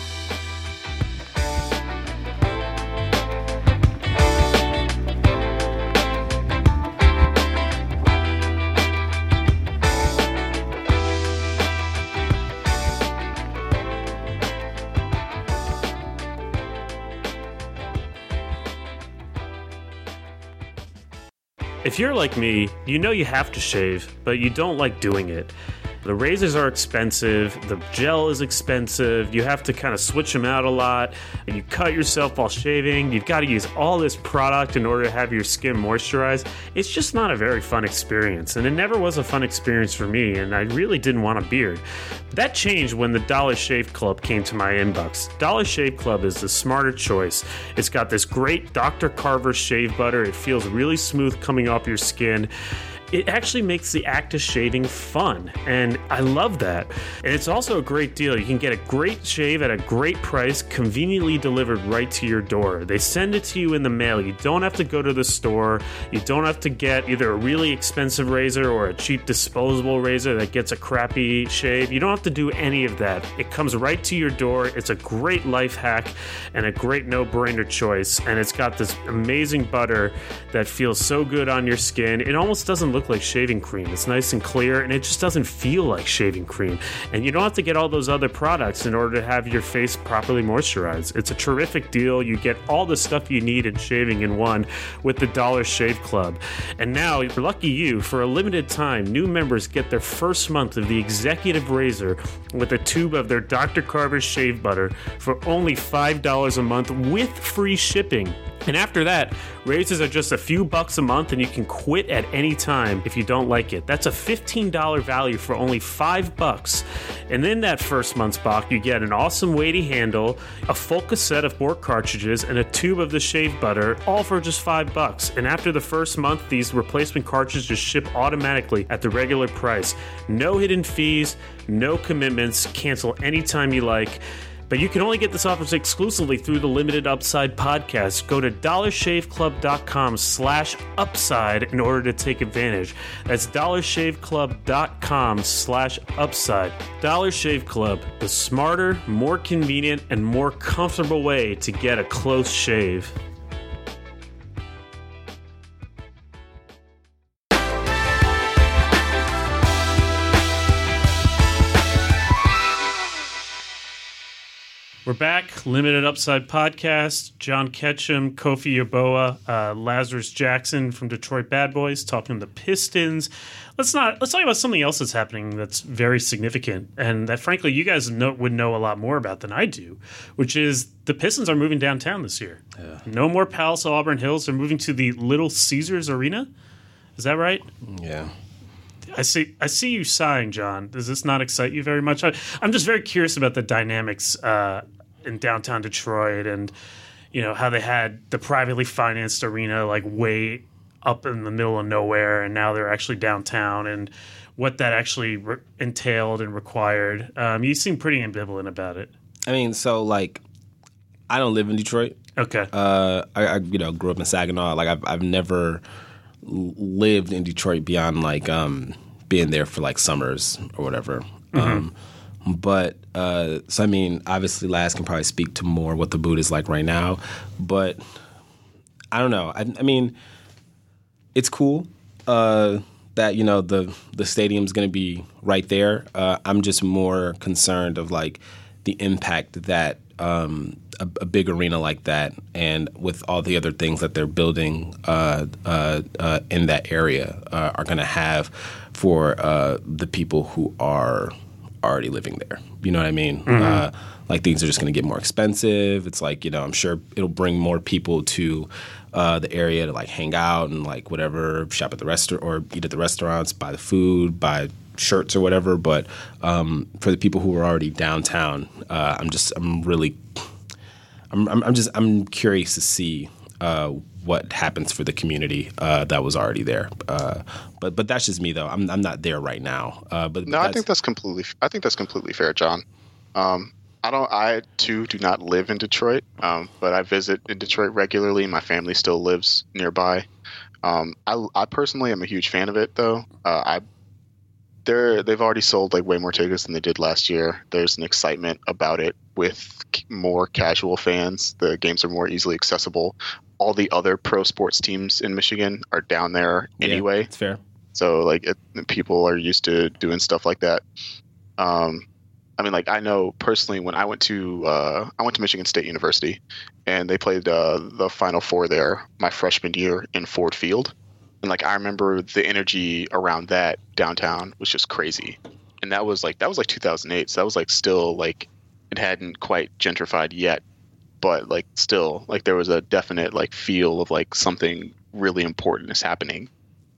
If you're like me, you know you have to shave, but you don't like doing it. The razors are expensive, the gel is expensive, you have to kind of switch them out a lot, and you cut yourself while shaving. You've got to use all this product in order to have your skin moisturized. It's just not a very fun experience, and it never was a fun experience for me, and I really didn't want a beard. That changed when the Dollar Shave Club came to my inbox. Dollar Shave Club is the smarter choice. It's got this great Dr. Carver shave butter, it feels really smooth coming off your skin it actually makes the act of shaving fun. And I love that. And it's also a great deal. You can get a great shave at a great price, conveniently delivered right to your door. They send it to you in the mail. You don't have to go to the store. You don't have to get either a really expensive razor or a cheap disposable razor that gets a crappy shave. You don't have to do any of that. It comes right to your door. It's a great life hack and a great no brainer choice. And it's got this amazing butter that feels so good on your skin. It almost doesn't look look like shaving cream. It's nice and clear, and it just doesn't feel like shaving cream. And you don't have to get all those other products in order to have your face properly moisturized. It's a terrific deal. You get all the stuff you need in shaving in one with the Dollar Shave Club. And now, lucky you, for a limited time, new members get their first month of the Executive Razor with a tube of their Dr. Carver shave butter for only $5 a month with free shipping. And after that, raises are just a few bucks a month and you can quit at any time if you don't like it. That's a $15 value for only 5 bucks. And in that first month's box, you get an awesome weighty handle, a full cassette of more cartridges, and a tube of the shave butter, all for just 5 bucks. And after the first month, these replacement cartridges ship automatically at the regular price. No hidden fees, no commitments, cancel anytime you like. But you can only get this offer exclusively through the Limited Upside podcast. Go to dollarshaveclub.com slash upside in order to take advantage. That's dollarshaveclub.com slash upside. Dollar Shave Club, the smarter, more convenient, and more comfortable way to get a close shave. We're back. Limited Upside Podcast. John Ketchum, Kofi Yeboah, uh, Lazarus Jackson from Detroit Bad Boys talking the Pistons. Let's not. Let's talk about something else that's happening that's very significant and that, frankly, you guys know, would know a lot more about than I do, which is the Pistons are moving downtown this year. Yeah. No more Palace Auburn Hills. They're moving to the Little Caesars Arena. Is that right? Yeah. I see. I see you sighing, John. Does this not excite you very much? I, am just very curious about the dynamics uh, in downtown Detroit and you know how they had the privately financed arena like way up in the middle of nowhere and now they're actually downtown and what that actually re- entailed and required. Um, you seem pretty ambivalent about it. I mean, so like, I don't live in Detroit. Okay. Uh, I, I you know grew up in Saginaw. Like I've I've never lived in Detroit beyond like um, being there for like summers or whatever. Mm-hmm. Um, but uh, so I mean, obviously, Laz can probably speak to more what the boot is like right now. But I don't know. I, I mean, it's cool uh, that you know the the stadium's going to be right there. Uh, I'm just more concerned of like the impact that um, a, a, big arena like that, and with all the other things that they're building uh, uh, uh, in that area, uh, are going to have for uh, the people who are already living there. You know what I mean? Mm-hmm. Uh, like things are just going to get more expensive. It's like you know, I'm sure it'll bring more people to uh, the area to like hang out and like whatever, shop at the restaurant or eat at the restaurants, buy the food, buy shirts or whatever. But um, for the people who are already downtown, uh, I'm just I'm really I'm, I'm, I'm just I'm curious to see uh, what happens for the community uh, that was already there. Uh, but but that's just me though. I'm I'm not there right now. Uh, but no, I think that's completely. I think that's completely fair, John. Um, I don't. I too do not live in Detroit, um, but I visit in Detroit regularly. My family still lives nearby. Um, I, I personally am a huge fan of it, though. Uh, I they're they've already sold like way more tickets than they did last year. There's an excitement about it with more casual fans. The games are more easily accessible all the other pro sports teams in Michigan are down there anyway. Yeah, it's fair. So like it, people are used to doing stuff like that. Um, I mean, like I know personally when I went to uh, I went to Michigan State University, and they played uh, the Final Four there my freshman year in Ford Field, and like I remember the energy around that downtown was just crazy, and that was like that was like 2008, so that was like still like it hadn't quite gentrified yet, but like still like there was a definite like feel of like something really important is happening,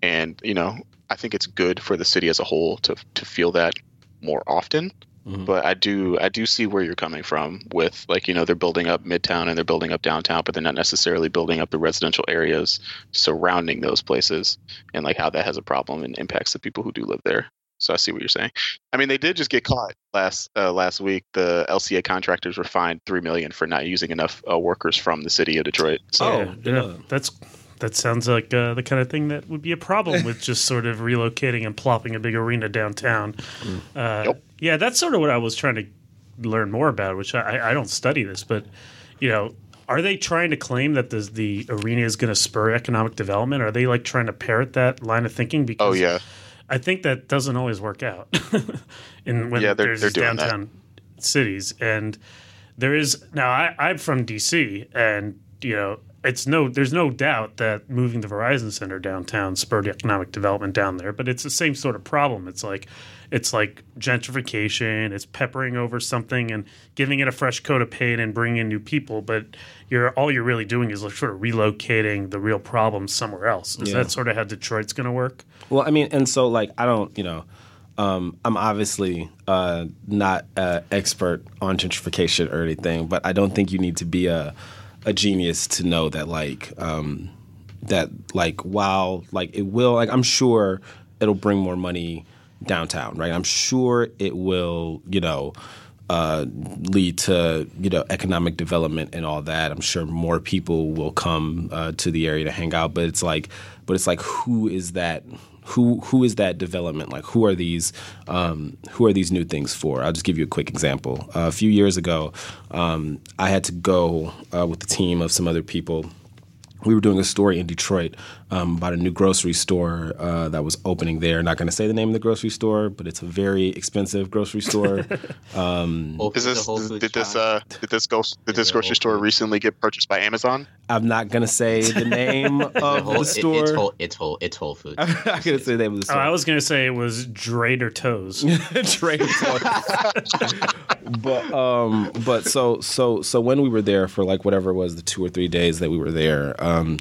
and you know I think it's good for the city as a whole to to feel that more often Mhm. but I do I do see where you're coming from with like you know they're building up midtown and they're building up downtown, but they're not necessarily building up the residential areas surrounding those places and like how that has a problem and impacts the people who do live there. So I see what you're saying. I mean, they did just get caught last uh, last week. The LCA contractors were fined three million for not using enough uh, workers from the city of Detroit. So Oh, yeah, yeah. yeah. That's that sounds like uh, the kind of thing that would be a problem [LAUGHS] with just sort of relocating and plopping a big arena downtown. Uh, Yep. Yeah, that's sort of what I was trying to learn more about. Which I, I don't study this, but you know, are they trying to claim that the the arena is going to spur economic development? Are they like trying to parrot that line of thinking? Because oh yeah, I think that doesn't always work out. [LAUGHS] in when Yeah, they're- there's they're these doing that. downtown cities, and there is now I, I'm from DC, and you know it's no there's no doubt that moving the Verizon Center downtown spurred economic development down there, but it's the same sort of problem. It's like it's like gentrification. It's peppering over something and giving it a fresh coat of paint and bringing in new people, but you're all you're really doing is like sort of relocating the real problem somewhere else. Is Yeah. that sort of how Detroit's going to work? Well, I mean, and so like I don't, you know, um, I'm obviously uh, not an expert on gentrification or anything, but I don't think you need to be a a genius to know that like um, that like while like it will like I'm sure it'll bring more money downtown, right? I'm sure it will, you know. Uh, lead to you know economic development and all that. I'm sure more people will come uh, to the area to hang out, but it's like, but it's like, who is that? Who who is that development? Like, who are these? Um, who are these new things for? I'll just give you a quick example. Uh, a few years ago, um, I had to go uh, with a team of some other people we were doing a story in Detroit um, about a new grocery store uh, that was opening there. Not going to say the name of the grocery store, but it's a very expensive grocery store. Whole [LAUGHS] is this did this uh did this go did this grocery store recently get purchased by Amazon? I'm not going to say the name [LAUGHS] of The whole- the it- store. it's whole. It's whole. It's Whole Foods. I'm not going to say the name of the Oh, store. I was going to say it was Drader Toes. [LAUGHS] Trader Joe's. But um but so so so when we were there for like whatever it was the two or three days that we were there um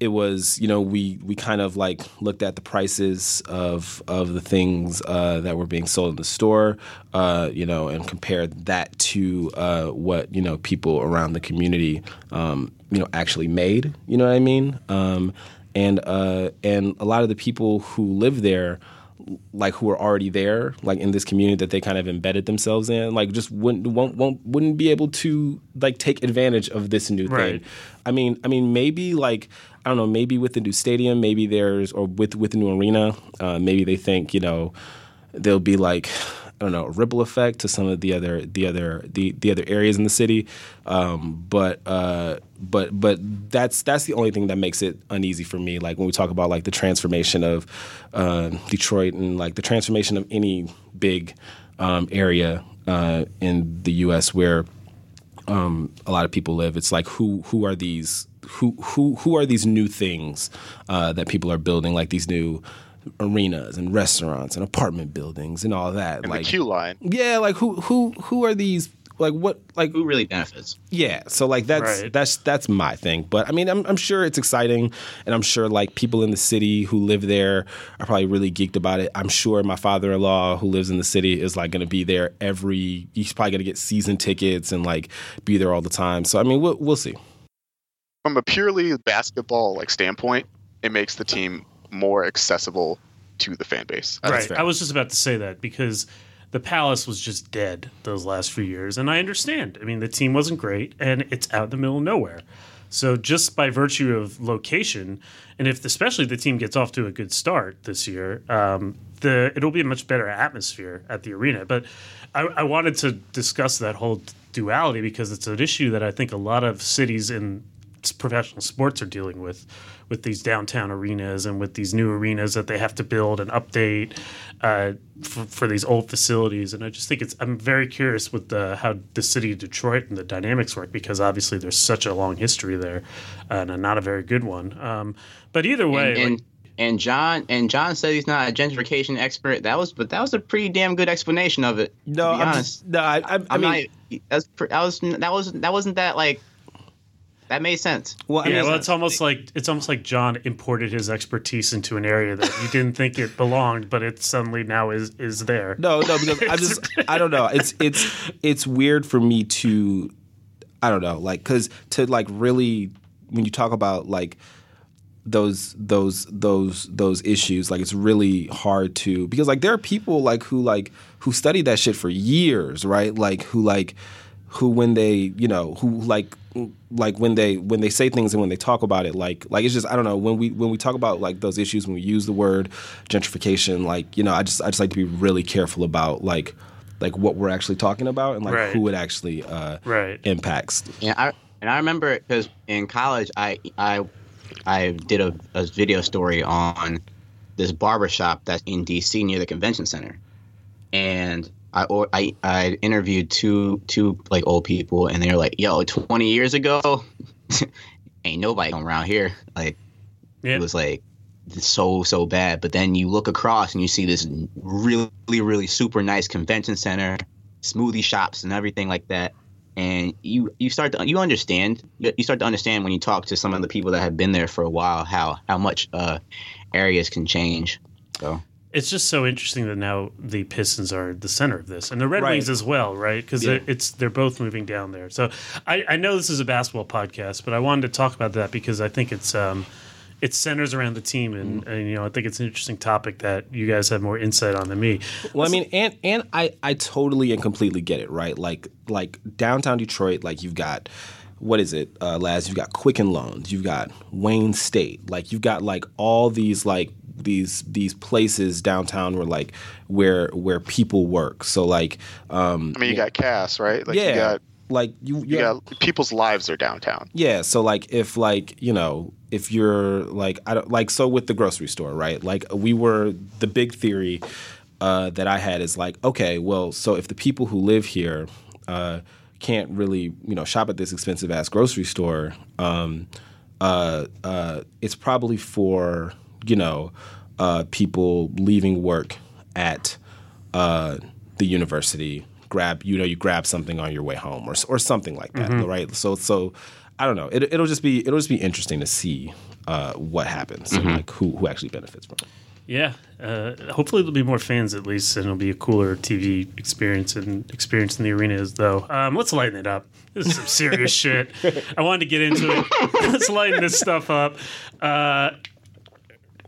it was you know we we kind of like looked at the prices of of the things uh, that were being sold in the store uh, you know and compared that to uh, what you know people around the community um, you know actually made you know what I mean? Um, and uh, and a lot of the people who live there like who are already there, like in this community that they kind of embedded themselves in, like just wouldn't won't, won't wouldn't be able to like take advantage of this new Right. thing. I mean, I mean, maybe like I don't know, maybe with the new stadium, maybe there's or with with the new arena, uh, maybe they think you know they'll be like I don't know ripple effect to some of the other the other the the other areas in the city, um, but uh, but but that's that's the only thing that makes it uneasy for me. Like when we talk about like the transformation of uh, Detroit and like the transformation of any big um, area uh, in the U.S. where um, a lot of people live. It's like who who are these who who who are these new things uh, that people are building, like these new arenas and restaurants and apartment buildings and all that. And like the Q line. yeah, like who who who are these? Like what? Like Who really benefits? yeah, so like that's Right. that's that's my thing. But I mean, I'm I'm sure it's exciting, and I'm sure like people in the city who live there are probably really geeked about it. I'm sure my father-in-law who lives in the city is like going to be there every. He's probably going to get season tickets and like be there all the time. So I mean, we'll we'll see. from a purely basketball like standpoint, it makes the team more accessible to the fan base. That's right. fair. I was just about to say that because the Palace was just dead those last few years, and I understand. I mean, the team wasn't great, and it's out in the middle of nowhere. So just by virtue of location, and if especially the team gets off to a good start this year, um, the it'll be a much better atmosphere at the arena. But I, I wanted to discuss that whole duality because it's an issue that I think a lot of cities in professional sports are dealing with with these downtown arenas and with these new arenas that they have to build and update uh, for, for these old facilities. And I just think it's I'm very curious with the, how the city of Detroit and the dynamics work because obviously there's such a long history there and a, not a very good one. Um, but either way, and, and, like, and John and John said he's not a gentrification expert. That was, but that was a pretty damn good explanation of it. No, to be I'm honest. just, no, I, I, I I'm mean, not. That's pre- that was that was that wasn't that like that made sense. well, yeah, mean, well, it's almost like it's almost like John imported his expertise into an area that you didn't think it belonged, but it suddenly now is is there. No, no, because I [LAUGHS] just I don't know. It's it's it's weird for me to I don't know, like cuz to like really when you talk about like those those those those issues like it's really hard to because like there are people like who like who study that shit for years right like who like who when they you know who like like when they when they say things and when they talk about it like like it's just i don't know when we when we talk about like those issues when we use the word gentrification like you know i just i just like to be really careful about like like what we're actually talking about and like Right. who it actually uh Right. impacts Yeah, I and I remember because in college I I I did a, a video story on this barber shop that's in DC near the convention center, and I or I I interviewed two two like old people and they were like, "Yo, 20 years ago, [LAUGHS] ain't nobody come around here." Like Yeah. it was like so so bad. But then you look across and you see this really really super nice convention center, smoothie shops and everything like that. And you you start to you understand you you start to understand when you talk to some of the people that have been there for a while how how much uh, areas can change. So It's just so interesting that now the Pistons are the center of this, and the Red Right. Wings as well, right? Because Yeah. it's they're both moving down there. So I, I know this is a basketball podcast, but I wanted to talk about that because I think it's um, it centers around the team, and, and you know I think it's an interesting topic that you guys have more insight on than me. Well, I mean, and and I I totally and completely get it, right? Like like downtown Detroit, like you've got what is it, uh, Laz? You've got Quicken Loans, you've got Wayne State, like you've got like all these like these these places downtown where like where where people work. So like, um, I mean, you got Cass, right? Like yeah, you got like you you got people's lives are downtown. yeah, so like if like you know if you're like I don't like so with the grocery store, right? Like we were the big theory uh, that I had is like okay, well, so if the people who live here uh, can't really you know shop at this expensive ass grocery store, um, uh, uh, it's probably for you know uh, people leaving work at uh, the university. Grab you know you grab something on your way home or or something like that, right? So so I don't know. It, it'll just be it'll just be interesting to see uh, what happens and like who who actually benefits from it. Yeah, uh, hopefully there'll be more fans at least, and it'll be a cooler TV experience and experience in the arenas. Though, um, let's lighten it up. This is some serious [LAUGHS] shit. I wanted to get into it. [LAUGHS] let's lighten this stuff up. Uh,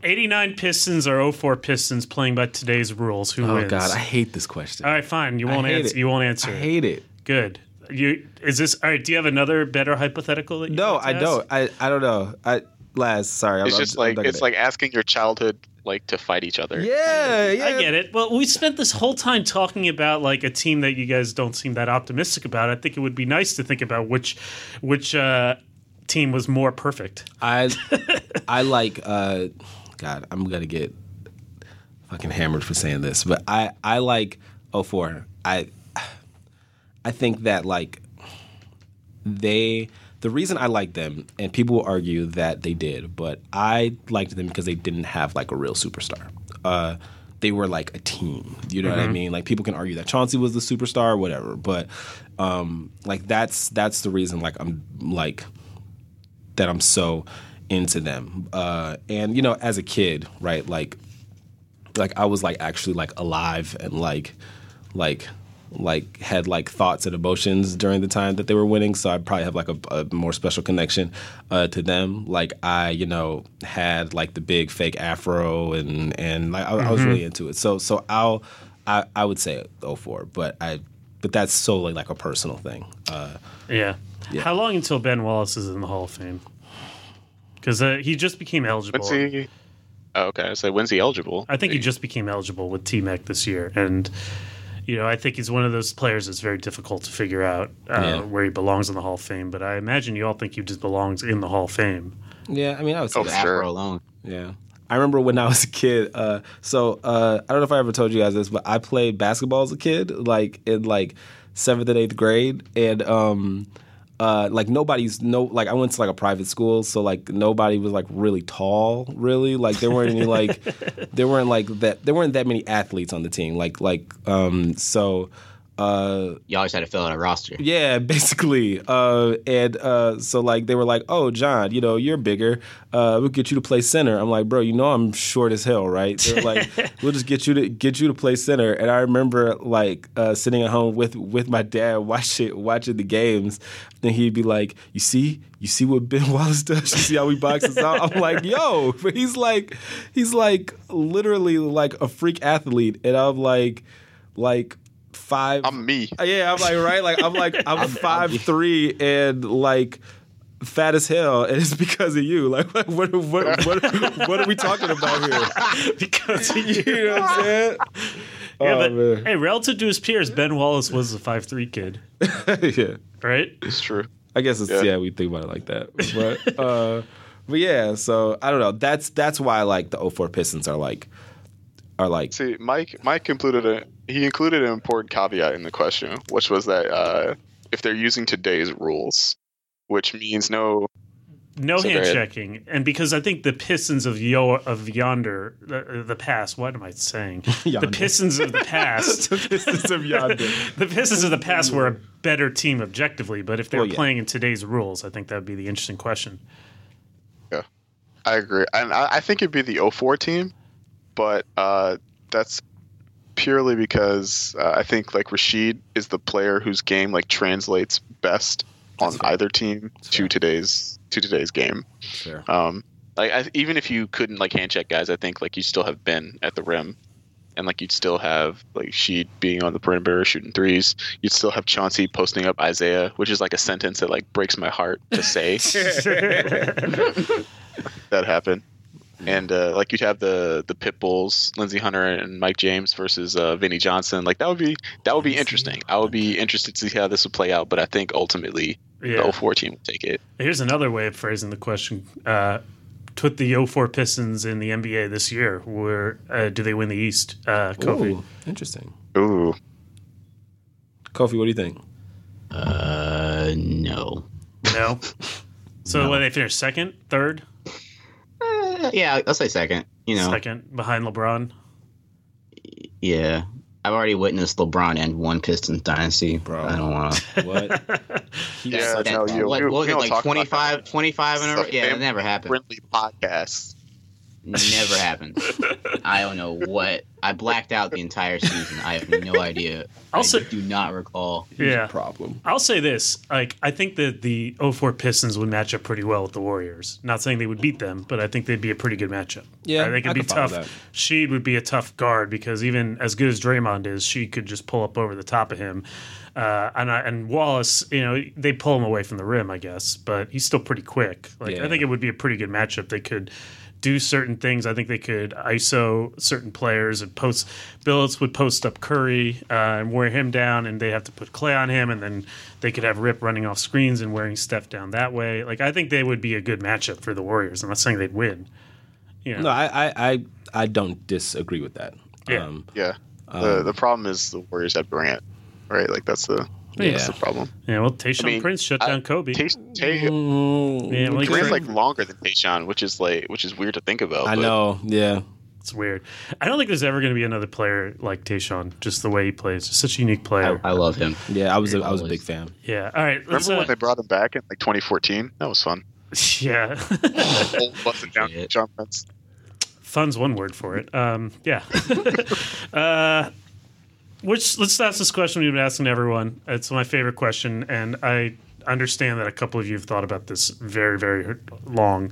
89 Pistons or 04 Pistons playing by today's rules. Who wins Oh wins? God, I hate this question. all right, fine. You won't answer. it. You won't answer. I hate it. Good. You is this all right? Do you have another better hypothetical? That you No, to I ask? don't. I, I don't know. I Laz, sorry. It's I'm, just I'm- I'm like it's gonna- like asking your childhood like to fight each other. yeah, yeah. I get it. Well, we spent this whole time talking about like a team that you guys don't seem that optimistic about. I think it would be nice to think about which which uh, team was more perfect. I [LAUGHS] I like uh God, I'm gonna get fucking hammered for saying this, but I I like 04. I I think that like they the reason I like them, and people will argue that they did, but I liked them because they didn't have like a real superstar. Uh, they were like a team. You know what I mean? Like people can argue that Chauncey was the superstar, whatever, but um, like that's that's the reason. Like I'm like that I'm so into them. Uh, and you know, as a kid, right, like like I was like actually like alive and like like like had like thoughts and emotions during the time that they were winning so i probably have like a, a more special connection uh, to them like i you know had like the big fake afro and and like i, I was really into it so so i'll i, I would say 04 but i but that's solely like a personal thing uh, Yeah. Yeah. How long until Ben Wallace is in the Hall of Fame? Because uh, he just became eligible. When's he? Oh, okay, so when's he eligible? I think he just became eligible with T Mac this year, and You know, I think he's one of those players that's very difficult to figure out uh, Yeah. where he belongs in the Hall of Fame. But I imagine you all think he just belongs in the Hall of Fame. Yeah, I mean, I would say Oh, The that. sure. afro alone. Yeah. I remember when I was a kid. Uh, so uh, I don't know if I ever told you guys this, but I played basketball as a kid, like in like seventh and eighth grade, and um, uh, like nobody's no like I went to like a private school, so like nobody was like really tall, really. Like there weren't any like [LAUGHS] there weren't like that there weren't that many athletes on the team. Like like um, so. Uh, You always had to fill out a roster. yeah, [LAUGHS] basically. Uh, and uh, so like they were like, "Oh, John, you know you're bigger. Uh, we'll get you to play center." I'm like, "Bro, you know I'm short as hell, right?" They're like, [LAUGHS] "We'll just get you to get you to play center." And I remember like uh, sitting at home with with my dad [LAUGHS] watching watching the games. Then he'd be like, "You see, you see what Ben Wallace does. You see how he boxes out." I'm like, "Yo," but he's like, he's like literally like a freak athlete, and I'm like, like five. I'm me. Uh, Yeah, I'm like right, like I'm like I'm [LAUGHS] five three and like fat as hell, and it's because of you. Like what what what what, what are we talking about here? [LAUGHS] because of you. You know what I'm saying? Yeah, oh, but man. hey, relative to his peers, Ben Wallace was a five three kid, [LAUGHS] yeah, right? It's true. I guess it's yeah. Yeah. we think about it like that, but uh, but yeah. So I don't know. That's that's why like the 04 Pistons are like are like See, Mike Mike included a he included an important caveat in the question, which was that uh, if they're using today's rules, which means no No So hand checking, and because I think the Pistons of yo of yonder, the, the past. What am I saying? [LAUGHS] The Pistons of the past. [LAUGHS] the Pistons of yonder. [LAUGHS] the Pistons of the past were a better team objectively, but if they Well, were yeah. playing in today's rules, I think that would be the interesting question. Yeah, I agree, and I, I think it'd be the 04 team, but uh, that's purely because uh, I think like Rasheed is the player whose game like translates best on fair. either team to today's to today's game. Um, like I, even if you couldn't like hand check guys, I think like you still have Ben at the rim, and like you'd still have like Sheed being on the perimeter shooting threes. You'd still have Chauncey posting up Isaiah, which is like a sentence that like breaks my heart to say [LAUGHS] [LAUGHS] that happened. And uh, like you'd have the the pit bulls, Lindsey Hunter and Mike James versus uh, Vinny Johnson. Like that would be that would be interesting. I would be interested to see how this would play out. But I think ultimately Yeah. the 04 team would take it. Here's another way of phrasing the question. Uh, put the 04 Pistons in the NBA this year. Where uh, do they win the East? Uh, Kofi. Ooh, interesting. Ooh, Kofi, what do you think? Uh, no. No. [LAUGHS] So when they finish second, third, Yeah, I'll say second. You know, second behind LeBron. yeah. I've already witnessed LeBron end one Pistons dynasty. Bro. I don't want to. [LAUGHS] What? [LAUGHS] yeah, that, no, you, what, what was it like 25, 25 in a row? Yeah, it never happened. Friendly podcast. Never [LAUGHS] happened. I don't know what. I blacked out the entire season. I have no idea. [LAUGHS] I also I do not recall. Yeah. Problem. I'll say this: like I think that the 04 Pistons would match up pretty well with the Warriors. Not saying they would beat them, but I think they'd be a pretty good matchup. Yeah, I think it'd be tough. that. Sheed would be a tough guard because even as good as Draymond is, Sheed could just pull up over the top of him. Uh, and I, and Wallace, you know, they pull him away from the rim, I guess, but he's still pretty quick. Like I think it would be a pretty good matchup. They could do certain things. I think they could ISO certain players and post. Billups would post up Curry uh, and wear him down, and they have to put Clay on him, and then they could have Rip running off screens and wearing Steph down that way. Like I think they would be a good matchup for the Warriors. I'm not saying they'd win. You know, No, I, I, I, I don't disagree with that. Yeah. Um, Yeah. the the problem is the Warriors had Durant, right? Like that's the that's the problem. yeah. Well, Tayshaun I mean, Prince shut I- down Kobe. Tay- Tay- mm, Yeah, well, he like longer than Tayshaun, which is like which is weird to think about. I but know. Yeah. It's weird. I don't think there's ever going to be another player like Tayshaun. Just the way he plays, Just such a unique player. I love him. Yeah. I was. A, I was a big fan. yeah. All right. Remember uh, when they brought him back in like 2014? That was fun. [LAUGHS] yeah. Old busting down Shit. John Prince. Fun's one word for it. Um, yeah. [LAUGHS] uh, which let's ask this question we've been asking everyone. It's my favorite question, and I understand that a couple of you have thought about this very, very long.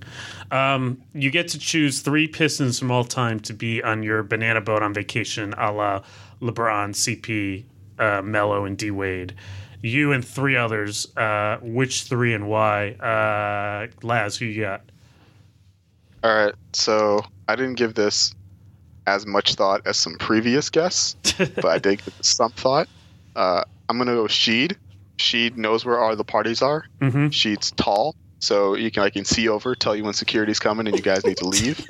Um, you get to choose three Pistons from all time to be on your banana boat on vacation, a la LeBron, CP, uh, Melo, and D Wade. You and three others. Uh, which three and why? Uh, Laz, who you got? All right, so I didn't give this as much thought as some previous guests, [LAUGHS] but I did give it some thought. Uh, I'm gonna go with Sheed. Sheed knows where all the parties are. Mhm. Sheed's tall, so you can I can see over, tell you when security's coming, and you guys need to leave. [LAUGHS]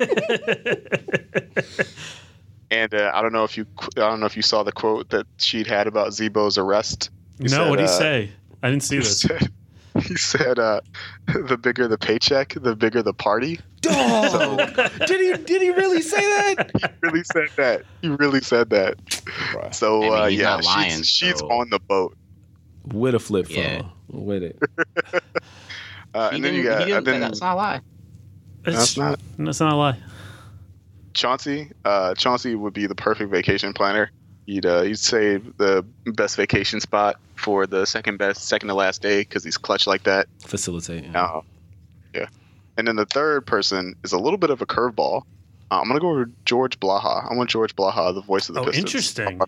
and uh, I don't know if you I don't know if you saw the quote that Sheed had about Z-Bo's arrest. He no, what did he uh, say? I didn't see this. said, [LAUGHS] he said uh, the bigger the paycheck, the bigger the party. Dog. did he? Did he really say that? [LAUGHS] He really said that. He really said that. So I mean, uh, yeah, lying, she's, she's on the boat. With a flip phone. Yeah. With it. [LAUGHS] Uh, and then you didn't- got he didn't- then that's not a lie. that's not That's not a lie. Chauncey. Uh, Chauncey would be the perfect vacation planner. He'd uh, he'd save the best vacation spot for the second best, second to last day because he's clutch like that. Facilitate. yeah. Uh, yeah. And then the third person is a little bit of a curveball. Uh, I'm gonna go with George Blaha. I want George Blaha, the voice of the Oh, Pistons. interesting.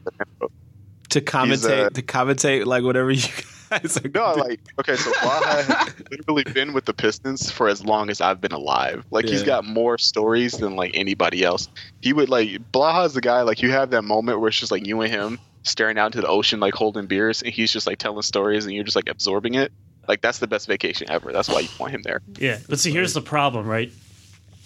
To commentate, uh, to commentate like whatever you [LAUGHS] guys are No, like okay, so Blaha has literally been with the Pistons for as long as I've been alive. Like he's got more stories than like anybody else. He would like Blaha is the guy like you have that moment where it's just like you and him staring out into the ocean like holding beers, and he's just like telling stories, and you're just like absorbing it. Like that's the best vacation ever. That's why you want him there. Yeah, but see, here's the problem, right?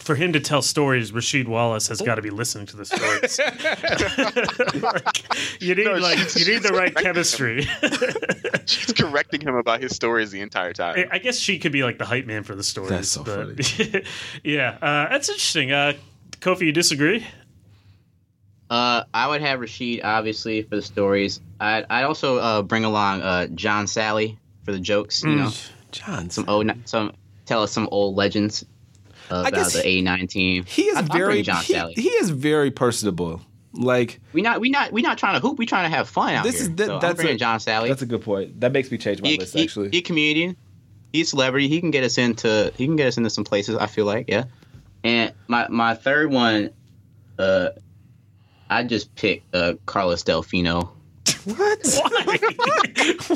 For him to tell stories, Rasheed Wallace has got to be listening to the stories. [LAUGHS] Like, you need No, like she's- you need the right chemistry. [LAUGHS] She's correcting him about his stories the entire time. I guess she could be like the hype man for the stories. That's so but- [LAUGHS] yeah, uh, that's interesting. Uh, Kofi, you disagree? Uh, I would have Rasheed obviously for the stories. I'd, I'd also uh, bring along uh, John Salley for the jokes. You Mm. know, John. some old some tell us some old legends about guess the '89 team. he is I'd- I'd very John he, Salley. he is very personable. Like we not we not we not trying to hoop. We trying to have fun out This here. is- that- so that's I'm a- John Salley. that's a good point. That makes me change my he, list he- actually. he a comedian. He's a celebrity. He can get us into he can get us into some places. I feel like yeah. And my my third one, uh, I just picked uh Carlos Delfino. [LAUGHS] what?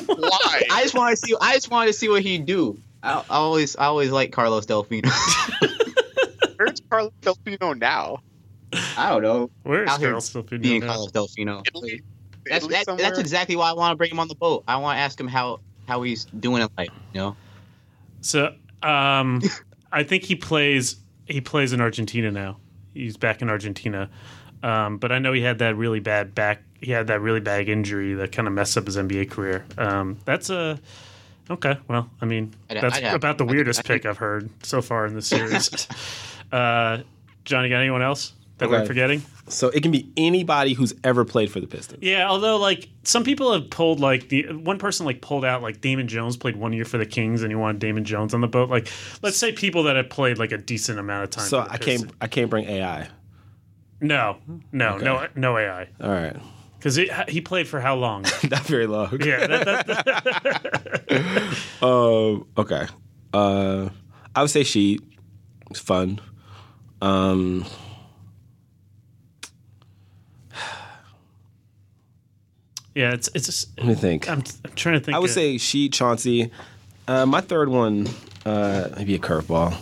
Why? [LAUGHS] I just want to see. I just wanted to see what he'd do. I, I always, I always like Carlos Delfino. [LAUGHS] Where's Carlos Delfino now? I don't know. Where is Out here Carl still been Being doing that? Carlos Delfino. Italy? That's Italy that, that's exactly why I want to bring him on the boat. I want to ask him how how he's doing in life. You know. So, um, [LAUGHS] I think he plays he plays in Argentina now. He's back in Argentina, um, but I know he had that really bad back. He had that really bad injury that kind of messed up his NBA career. Um, that's a okay. Well, I mean, I'd- that's I'd have- about the weirdest I'd- pick I've heard so far in this series. [LAUGHS] uh, Johnny, got anyone else that we're forgetting? So it can be anybody who's ever played for the Pistons. Yeah, although like some people have pulled like the one person like pulled out like Damon Jones played one year for the Kings and you wanted Damon Jones on the boat. Like let's say people that have played like a decent amount of time. So I Pistons. can't I can't bring AI. No, no, no, no AI All right. because he he played for how long? [LAUGHS] Not very long. yeah, that, that, [LAUGHS] Um. Okay. Uh. I would say she. It's fun. Um. yeah. It's it's. Just, Let me think. I'm, I'm trying to think. I would of- say she, Chauncey. Uh, my third one, uh, maybe a curveball.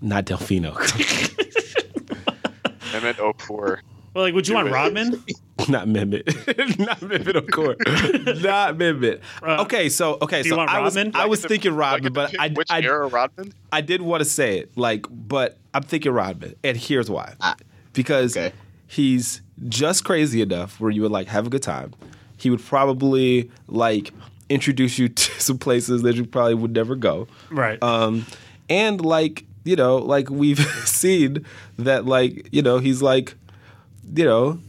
Not Delfino. [LAUGHS] I meant 04. well, like, would you want Rodman? [LAUGHS] [LAUGHS] Not Mehmet. [LAUGHS] Not Mehmet Okur. Not Mehmet. Uh, okay, so okay, so I was Rodman? I was Like, thinking Rodman, like, but I, which I, era Rodman? I did want to say it, like, but I'm thinking Rodman, and here's why. Ah, because okay. he's just crazy enough where you would like have a good time. He would probably like introduce you [LAUGHS] to some places that you probably would never go. Right. Um, and like you know, like we've seen that, like you know, he's like, you know,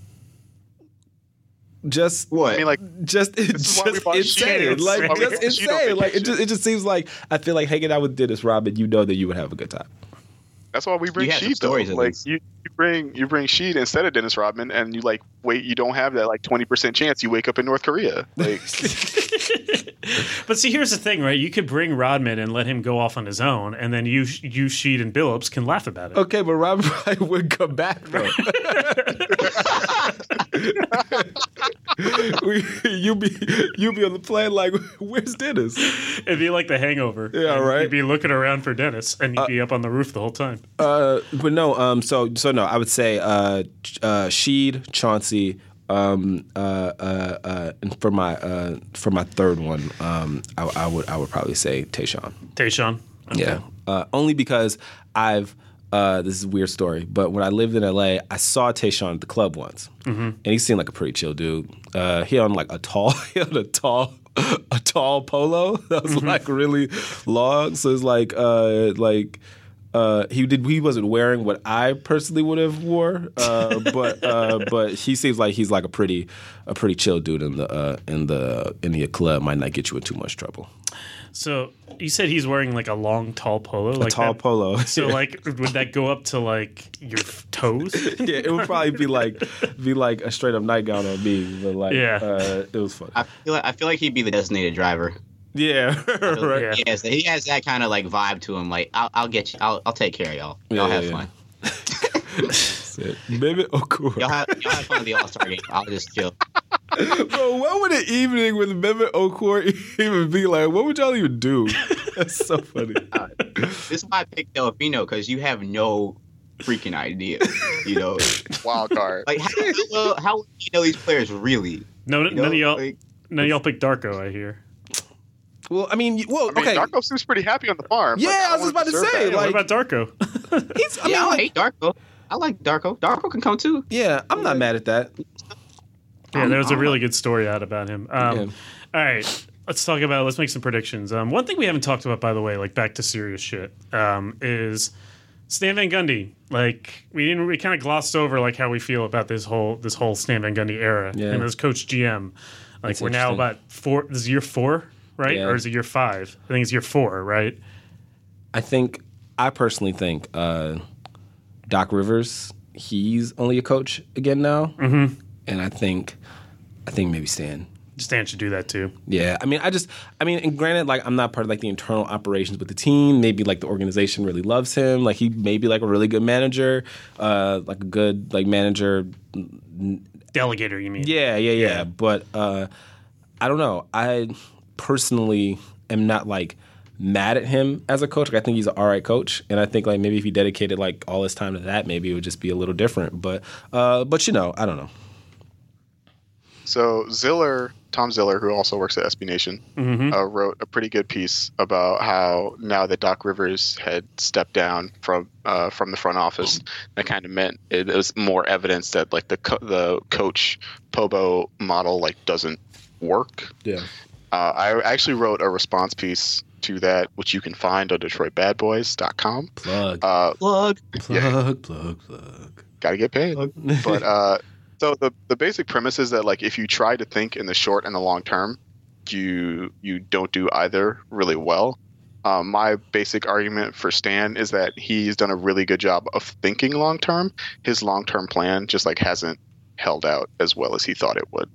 just What? I mean, like, just is just insane, like Why just bought Sheet on insane. Like it just it just seems like I feel like hanging out with Dennis Rodman, you know that you would have a good time. that's why we bring You have some Sheed, though. stories, Like, you, you bring you bring Sheed instead of Dennis Rodman, and you like wait. You don't have that like 20% chance you wake up in North Korea. Like, [LAUGHS] but see, here's the thing, right? You could bring Rodman and let him go off on his own, and then you, you, Sheed, and Billups can laugh about it. Okay, but Rodman probably [LAUGHS] would come back though. [LAUGHS] we, you be you'd be on the plane like, where's Dennis? It'd be like The Hangover. Yeah, right. You'd be looking around for Dennis, and you'd be up on the roof the whole time. Uh, but no, um, so so no, I would say uh, uh, Sheed, Chauncey, um, uh, uh, uh, and for my uh, for my third one, um, I, I would I would probably say Tayshaun. Tayshaun. Okay. Yeah, uh, only because I've uh, this is a weird story, but when I lived in LA, I saw Tayshaun at the club once, and he seemed like a pretty chill dude. Uh, he had on like a tall, [LAUGHS] he had a tall, a tall polo [LAUGHS] that was like really long. So it's like, uh, like. Uh, he did. He wasn't wearing what I personally would have wore, uh, [LAUGHS] but uh, but he seems like he's like a pretty a pretty chill dude in the uh, in the in the club. Might not get you in too much trouble. So you said he's wearing like a long, tall polo. A like tall that. polo. [LAUGHS] So like, [LAUGHS] would that go up to like your toes? yeah, it would probably be like be like a straight up nightgown on me, but like Yeah. uh, it was funny. I feel like I feel like he'd be the designated driver. Yeah, [LAUGHS] right. Yeah. Yes, he has that kind of like vibe to him. Like, I'll, I'll get you. I'll, I'll take care of y'all. Y'all Yeah, have yeah, fun. [LAUGHS] That's it. Baby, oh cool. Y'all have y'all have fun at the All Star game. I'll just chill. [LAUGHS] Bro, what would an evening with Mehmet Okur even be like? What would y'all even do? That's so funny. This is why I picked Delfino because you have no freaking idea. You know, Wild card. like how, how, well- how would you know these players really? No, You know, none of y'all. like, none of y'all pick Darko. I hear. Well, I mean, well, I mean, okay. Darko seems pretty happy on the farm. Yeah, but I was don't about to say, like- what about Darko? [LAUGHS] He's, I yeah, I like, hate Darko. I like Darko. Darko can come too. yeah, I'm not mad at that. Yeah, there was a I'm- really good story out about him. Um, Yeah. All right, let's talk about. Let's make some predictions. Um, one thing we haven't talked about, by the way, like back to serious shit, um, is Stan Van Gundy. Like we didn't, we kind of glossed over like how we feel about this whole this whole Stan Van Gundy era Yeah. and as coach GM. Like That's we're now about four. This is year four, right? Yeah. Or is it year five? I think it's year four, right? I think I personally think uh, Doc Rivers he's only a coach again now, mm-hmm. and I think I think maybe Stan. Stan should do that too. Yeah, I mean, I just, I mean, and granted, like I'm not part of like the internal operations with the team. Maybe like the organization really loves him. Like he may be like a really good manager, uh, like a good like manager. Delegator, you mean? Yeah, yeah, yeah. But uh, I don't know. I personally am not like mad at him as a coach. Like I think he's an all right coach, and I think like maybe if he dedicated like all his time to that, maybe it would just be a little different. But, uh, but you know, I don't know. So Ziller, Tom Ziller, who also works at SB Nation, uh, wrote a pretty good piece about how now that Doc Rivers had stepped down from uh, from the front office, that kind of meant it, was more evidence that like the co- the coach Pobo model like doesn't work. Yeah. Uh, I actually wrote a response piece to that, which you can find on DetroitBadBoys.com. Plug, Uh, Plug. plug, plug, plug. Got to get paid. [LAUGHS] but uh, so the the basic premise is that like if you try to think in the short and the long term, you you don't do either really well. Um, my basic argument for Stan is that he's done a really good job of thinking long term. His long term plan just like hasn't held out as well as he thought it would.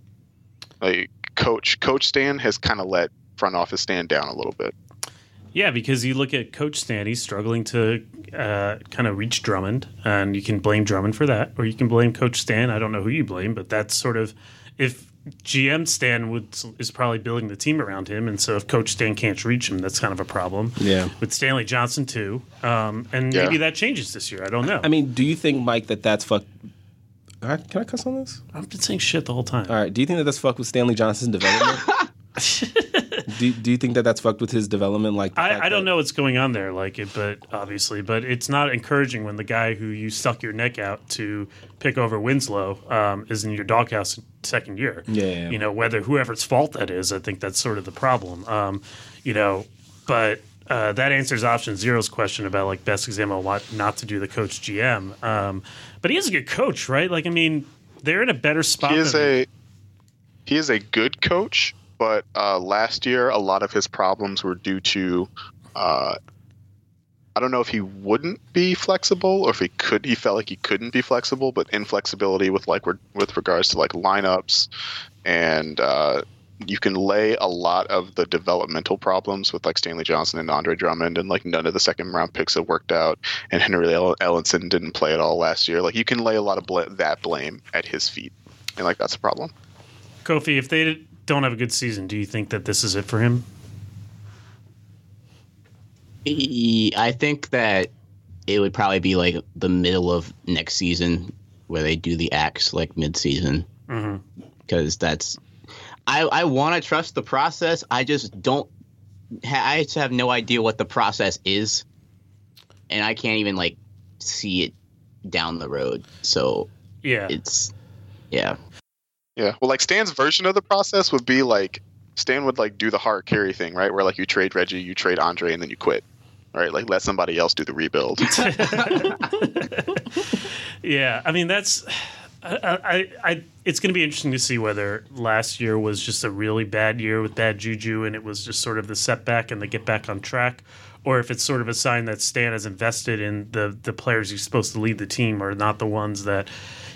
Like coach coach Stan has kind of let front office Stan down a little bit. Yeah, because you look at Coach Stan, he's struggling to uh, kind of reach Drummond, and you can blame Drummond for that, or you can blame Coach Stan. I don't know who you blame, but that's sort of if GM Stan would is probably building the team around him, and so if Coach Stan can't reach him, that's kind of a problem. Yeah. with Stanley Johnson too, um, and Yeah. maybe that changes this year. I don't know. I mean, do you think, Mike, that that's fuck? Right, can I cuss on this? I've been saying shit the whole time. All right. Do you think that that's fucked with Stanley Johnson's development? [LAUGHS] do, do you think that that's fucked with his development? Like, I, I don't know what's going on there, like it, but obviously, but it's not encouraging when the guy who you stuck your neck out to pick over Winslow um, is in your doghouse second year. Yeah, yeah, yeah. you know whether whoever's fault that is, I think that's sort of the problem. Um, you know, but uh, that answers option zero's question about like best example what not to do the coach GM. Um, but he is a good coach, right? Like, I mean, they're in a better spot. he is a he is a good coach, but uh, last year a lot of his problems were due to uh, I don't know if he wouldn't be flexible or if he could. He felt like he couldn't be flexible, but inflexibility with like with regards to like lineups and uh, you can lay a lot of the developmental problems with like Stanley Johnson and Andre Drummond, and like none of the second round picks have worked out, and Henry Ell- Ellenson didn't play at all last year. Like you can lay a lot of bl- that blame at his feet, and like that's a problem. Kofi, if they don't have a good season, do you think that this is it for him? I think that it would probably be like the middle of next season where they do the acts like mid-season hmm because that's I I want to trust the process. I just don't. Ha- I just have no idea what the process is, and I can't even like see it down the road. So Yeah. it's yeah. Yeah. Well, like Stan's version of the process would be like Stan would like do the hard carry thing, right? Where like you trade Reggie, you trade Andre, and then you quit. Right? Like let somebody else do the rebuild. [LAUGHS] [LAUGHS] Yeah, I mean that's. I, I, I it's going to be interesting to see whether last year was just a really bad year with bad juju, and it was just sort of the setback, and the get back on track, or if it's sort of a sign that Stan has invested in the the players he's supposed to lead the team are not the ones that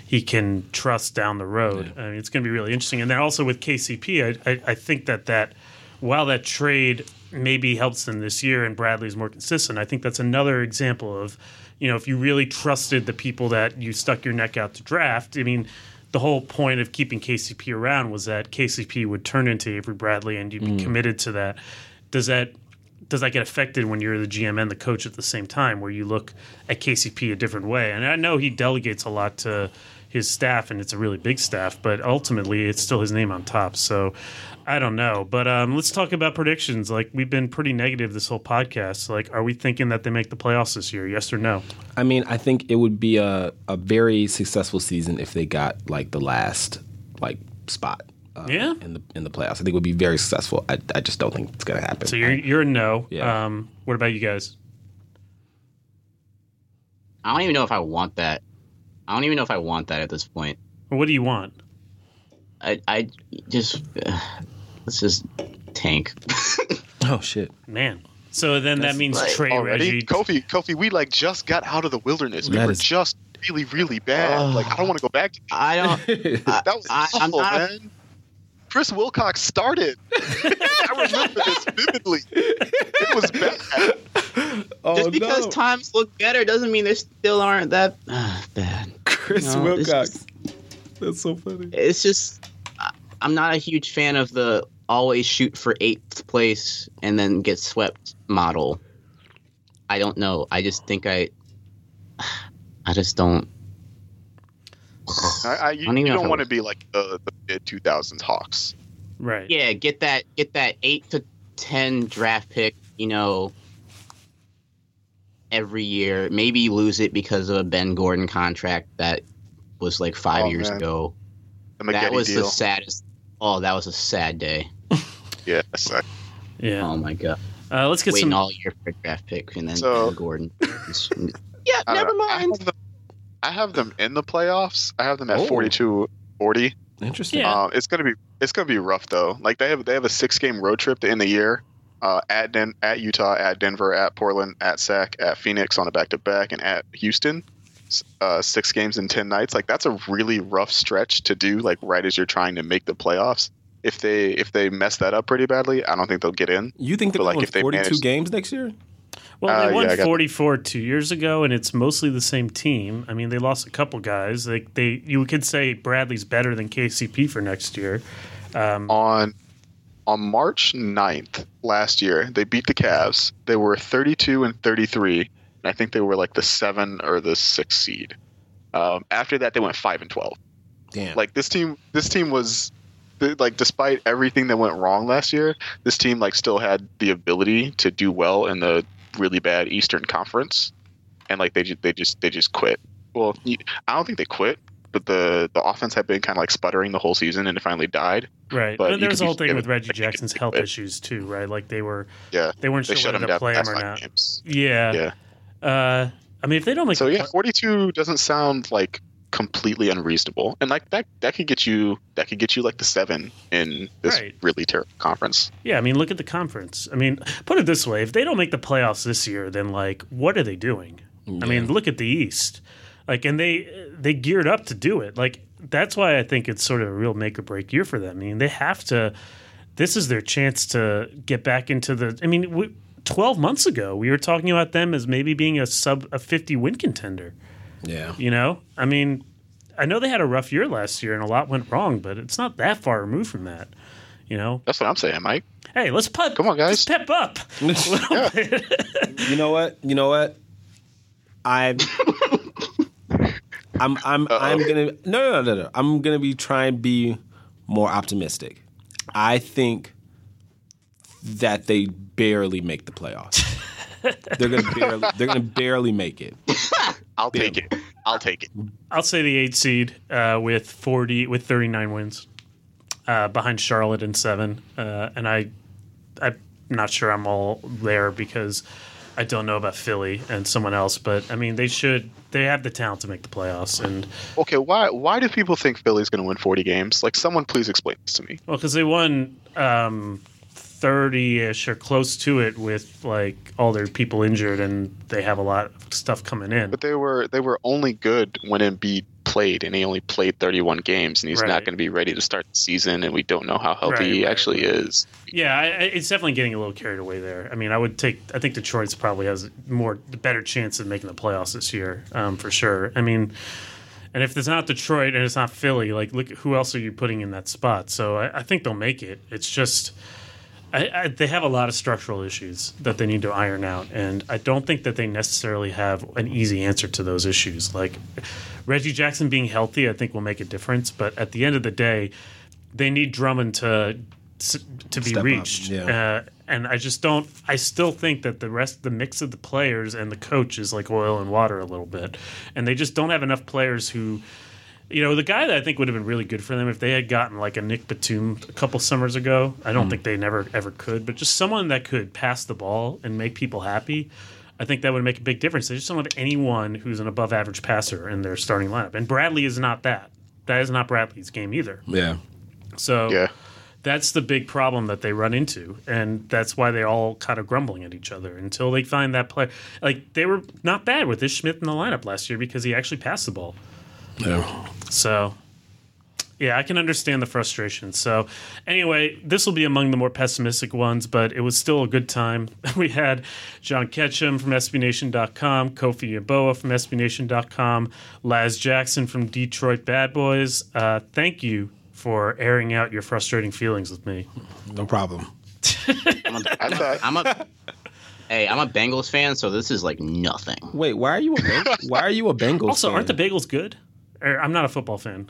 he can trust down the road. I mean, it's going to be really interesting. And then also with KCP, I, I, I think that that while that trade maybe helps them this year and Bradley's more consistent, I think that's another example of, you know, if you really trusted the people that you stuck your neck out to draft. I mean, the whole point of keeping KCP around was that KCP would turn into Avery Bradley and you'd be mm. committed to that. Does that does that get affected when you're the GM and the coach at the same time, where you look at KCP a different way? And I know he delegates a lot to his staff, and it's a really big staff, but ultimately it's still his name on top. So I don't know. But um, let's talk about predictions. Like we've been pretty negative this whole podcast. Like, are we thinking that they make the playoffs this year? Yes or no? I mean, I think it would be a, a very successful season if they got like the last like spot. Uh, Yeah? in the in the playoffs, I think it would be very successful. I, I just don't think it's gonna happen. So you're you're a no. Yeah. Um, what about you guys? I don't even know if I want that. I don't even know if I want that at this point. What do you want? I I just uh, let's just tank. [LAUGHS] oh shit! Man. So then that means like trade Already, Reggie. Kofi, Kofi, we like just got out of the wilderness. We That were is- just really, really bad. like I don't want to go back. To I don't. [LAUGHS] That was I, I'm awful, not man. Chris Wilcox started. [LAUGHS] I remember this vividly. It was bad. oh just because no, times look better doesn't mean they still aren't that uh, bad. Chris No, Wilcox. just- That's so funny. It's just I- I'm not a huge fan of the always shoot for eighth place and then get swept model. I don't know. I just think I. [SIGHS] I just don't. I, I, [SIGHS] you, don't you don't want to be like the, the mid 2000s Hawks. Right. Yeah, get that get that eight to ten draft pick. You know, every year. Maybe lose it because of a Ben Gordon contract that was like five Oh, years man. ago. The that was deal. the saddest. Oh, that was a sad day. Yeah, [LAUGHS] that's. Yeah. Oh my god. Uh, let's get Waiting some. all year for a draft pick and then So- Gordon. [LAUGHS] yeah, I never know. I mind. have, them, I have them in the playoffs. I have them at Oh. 42 40. Interesting. Yeah. Uh, it's gonna be it's gonna be rough though. Like they have they have a six game road trip to end the year. Uh, at Den- at Utah, at Denver, at Portland, at Sac, at Phoenix on a back to back, and at Houston. Uh, six games in ten nights. Like that's a really rough stretch to do. Like right as you're trying to make the playoffs. If they if they mess that up pretty badly, I don't think they'll get in. You think they're like, if they 42 manage- games next year? Well, they Uh, won yeah, I got- 44 two years ago, and it's mostly the same team. I mean, they lost a couple guys. Like they, you could say Bradley's better than KCP for next year. Um, on on March 9th last year, they beat the Cavs. They were 32 and 33, and I think they were like the seven or the six seed. Um, after that, they went five and 12. Damn. Like this team, this team was th- like despite everything that went wrong last year, this team like still had the ability to do well in the really bad Eastern Conference, and like they ju- they just they just quit. Well, I don't think they quit. But the, the offense had been kind of like sputtering the whole season, and it finally died. right. but But there was a whole thing with Reggie Jackson's health quit. issues too, right? Like they were, Yeah, they weren't they sure whether to play the him or not. games. Yeah. Yeah. Uh, I mean, if they don't make So yeah, 42 doesn't sound like completely unreasonable, and like that that could get you that could get you like the seven in this Right. really terrible conference. Yeah, I mean, look at the conference. I mean, put it this way: if they don't make the playoffs this year, then like, what are they doing? I mean, look at the East. Like, and they they geared up to do it. Like, that's why I think it's sort of a real make or break year for them. I mean, they have to this is their chance to get back into the. I mean, we, 12 months ago, we were talking about them as maybe being a sub a 50 win contender. Yeah. You know, I mean, I know they had a rough year last year and a lot went wrong, but it's not that far removed from that. You know, That's what I'm saying, Mike. hey, let's pep. Come on, guys. let's pep up. a little [LAUGHS] bit. You know what? You know what? I I'm I'm I'm gonna no no no no no. I'm gonna be trying to be more optimistic. I think that they barely make the playoffs. [LAUGHS] they're gonna barely they're gonna barely make it. I'll take it. I'll take it. I'll say the eight seed uh, with 40 with 39 wins uh, behind Charlotte in seven, uh, and I I'm not sure I'm all there because I don't know about Philly and someone else, but I mean they should they have the talent to make the playoffs and Okay, why why do people think Philly's going to win 40 games? Like, someone please explain this to me. well because they won um, 30ish or close to it with like all their people injured and they have a lot of stuff coming in. But they were they were only good when Embiid played, and he only played 31 games, and he's Right. not going to be ready to start the season, and we don't know how healthy Right, he right, actually is. Yeah, I, I- it's definitely getting a little carried away there. I mean, I would take. I think Detroit's probably has more better chance of making the playoffs this year, um, for sure. I mean, and if it's not Detroit and it's not Philly, like look who else are you putting in that spot? So I, I think they'll make it. It's just. I, I, they have a lot of structural issues that they need to iron out, and I don't think that they necessarily have an easy answer to those issues. Like Reggie Jackson being healthy, I think will make a difference, but at the end of the day, they need Drummond to to be Step reached. yeah. Uh, and I just don't. I still think that the rest, the mix of the players and the coach is like oil and water a little bit, and they just don't have enough players who. You know, the guy that I think would have been really good for them if they had gotten like a Nick Batum a couple summers ago. I don't hmm. think they never ever could, but just someone that could pass the ball and make people happy. I think that would make a big difference. They just don't have anyone who's an above average passer in their starting lineup. And Bradley is not that. That is not Bradley's game either. Yeah. So Yeah. that's the big problem that they run into, and that's why they're all kind of grumbling at each other until they find that player. Like they were not bad with Ish Smith in the lineup last year because he actually passed the ball. Yeah. So, yeah, I can understand the frustration. So, anyway, this will be among the more pessimistic ones, but it was still a good time. [LAUGHS] We had John Ketchum from SBNation.com, Kofi Yeboah from SBNation.com, Laz Jackson from Detroit Bad Boys. Uh, thank you for airing out your frustrating feelings with me. No problem. I'm a, I thought I'm a hey, I'm a Bengals fan, so this is like nothing. Wait, why are you a Beng- why are you a Bengals Also, fan? aren't the Bengals good? Or, I'm not a football fan.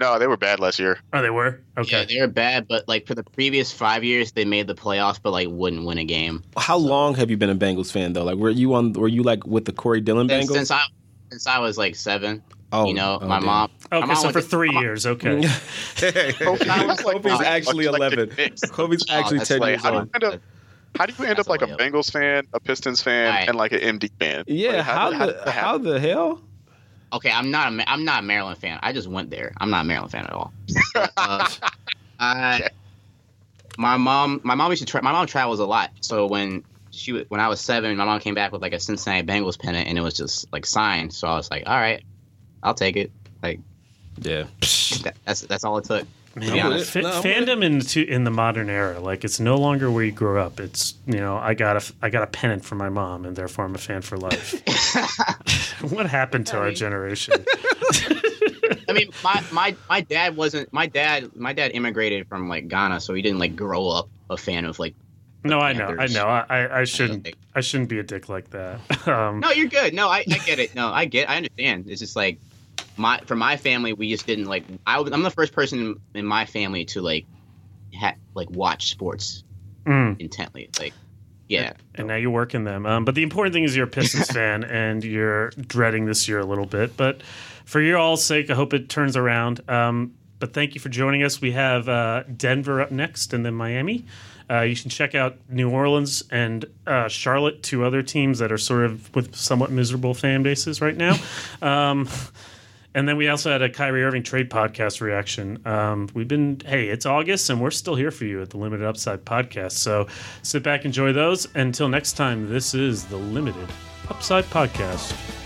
no, they were bad last year. Oh, they were? Okay. Yeah, they were bad, but like for the previous five years, they made the playoffs, but like wouldn't win a game. How long have you been a Bengals fan though? Like were you on were you like with the Corey Dillon Since, Bengals? since I since I was like seven, oh, you know, oh, my damn. mom. my okay, mom so for to- three my mom- years. Okay. [LAUGHS] Kofi was like actually 11. Kobe's Oh, actually that's 10 like- years how do you old. end up? How do you end That's up like a way up. Bengals fan, a Pistons fan, Alright. and like an MD fan? Yeah, Like, how, did- did the that how the hell? Okay, I'm not a I'm not a Maryland fan. I just went there. I'm not a Maryland fan at all. [LAUGHS] uh, I, my mom, my mom used to tra- my mom travels a lot. So when she when I was seven, my mom came back with like a Cincinnati Bengals pennant, and it was just like signed. So I was like, all right, I'll take it. Like Yeah. that, that's that's all it took. To be Man, honest. fa- No, fandom in to, in the modern era, like it's no longer where you grew up. It's you know, I got a I got a pennant from my mom, and therefore I'm a fan for life. [LAUGHS] what happened to our generation? [LAUGHS] I mean, my, my my dad wasn't my dad. My dad immigrated from like Ghana, so he didn't like grow up a fan of like. No, I know, I know. I, I, I shouldn't I shouldn't be a dick like that. [LAUGHS] Um, No, you're good. No, I, I get it. No, I get. I understand. It's just like my for my family, we just didn't like. I, i'm the first person in my family to like ha, like watch sports mm. intently. Like, yeah, and now you're working them. Um, but the important thing is you're a Pistons [LAUGHS] fan and you're dreading this year a little bit. But for your all's sake, I hope it turns around. Um, but thank you for joining us. We have uh, Denver up next and then Miami. Uh, you can check out New Orleans and uh, Charlotte, two other teams that are sort of with somewhat miserable fan bases right now. [LAUGHS] Um, and then we also had a Kyrie Irving trade podcast reaction. Um, we've been, hey, it's August and we're still here for you at the Limited Upside podcast. So sit back, enjoy those. Until next time, this is the Limited Upside podcast.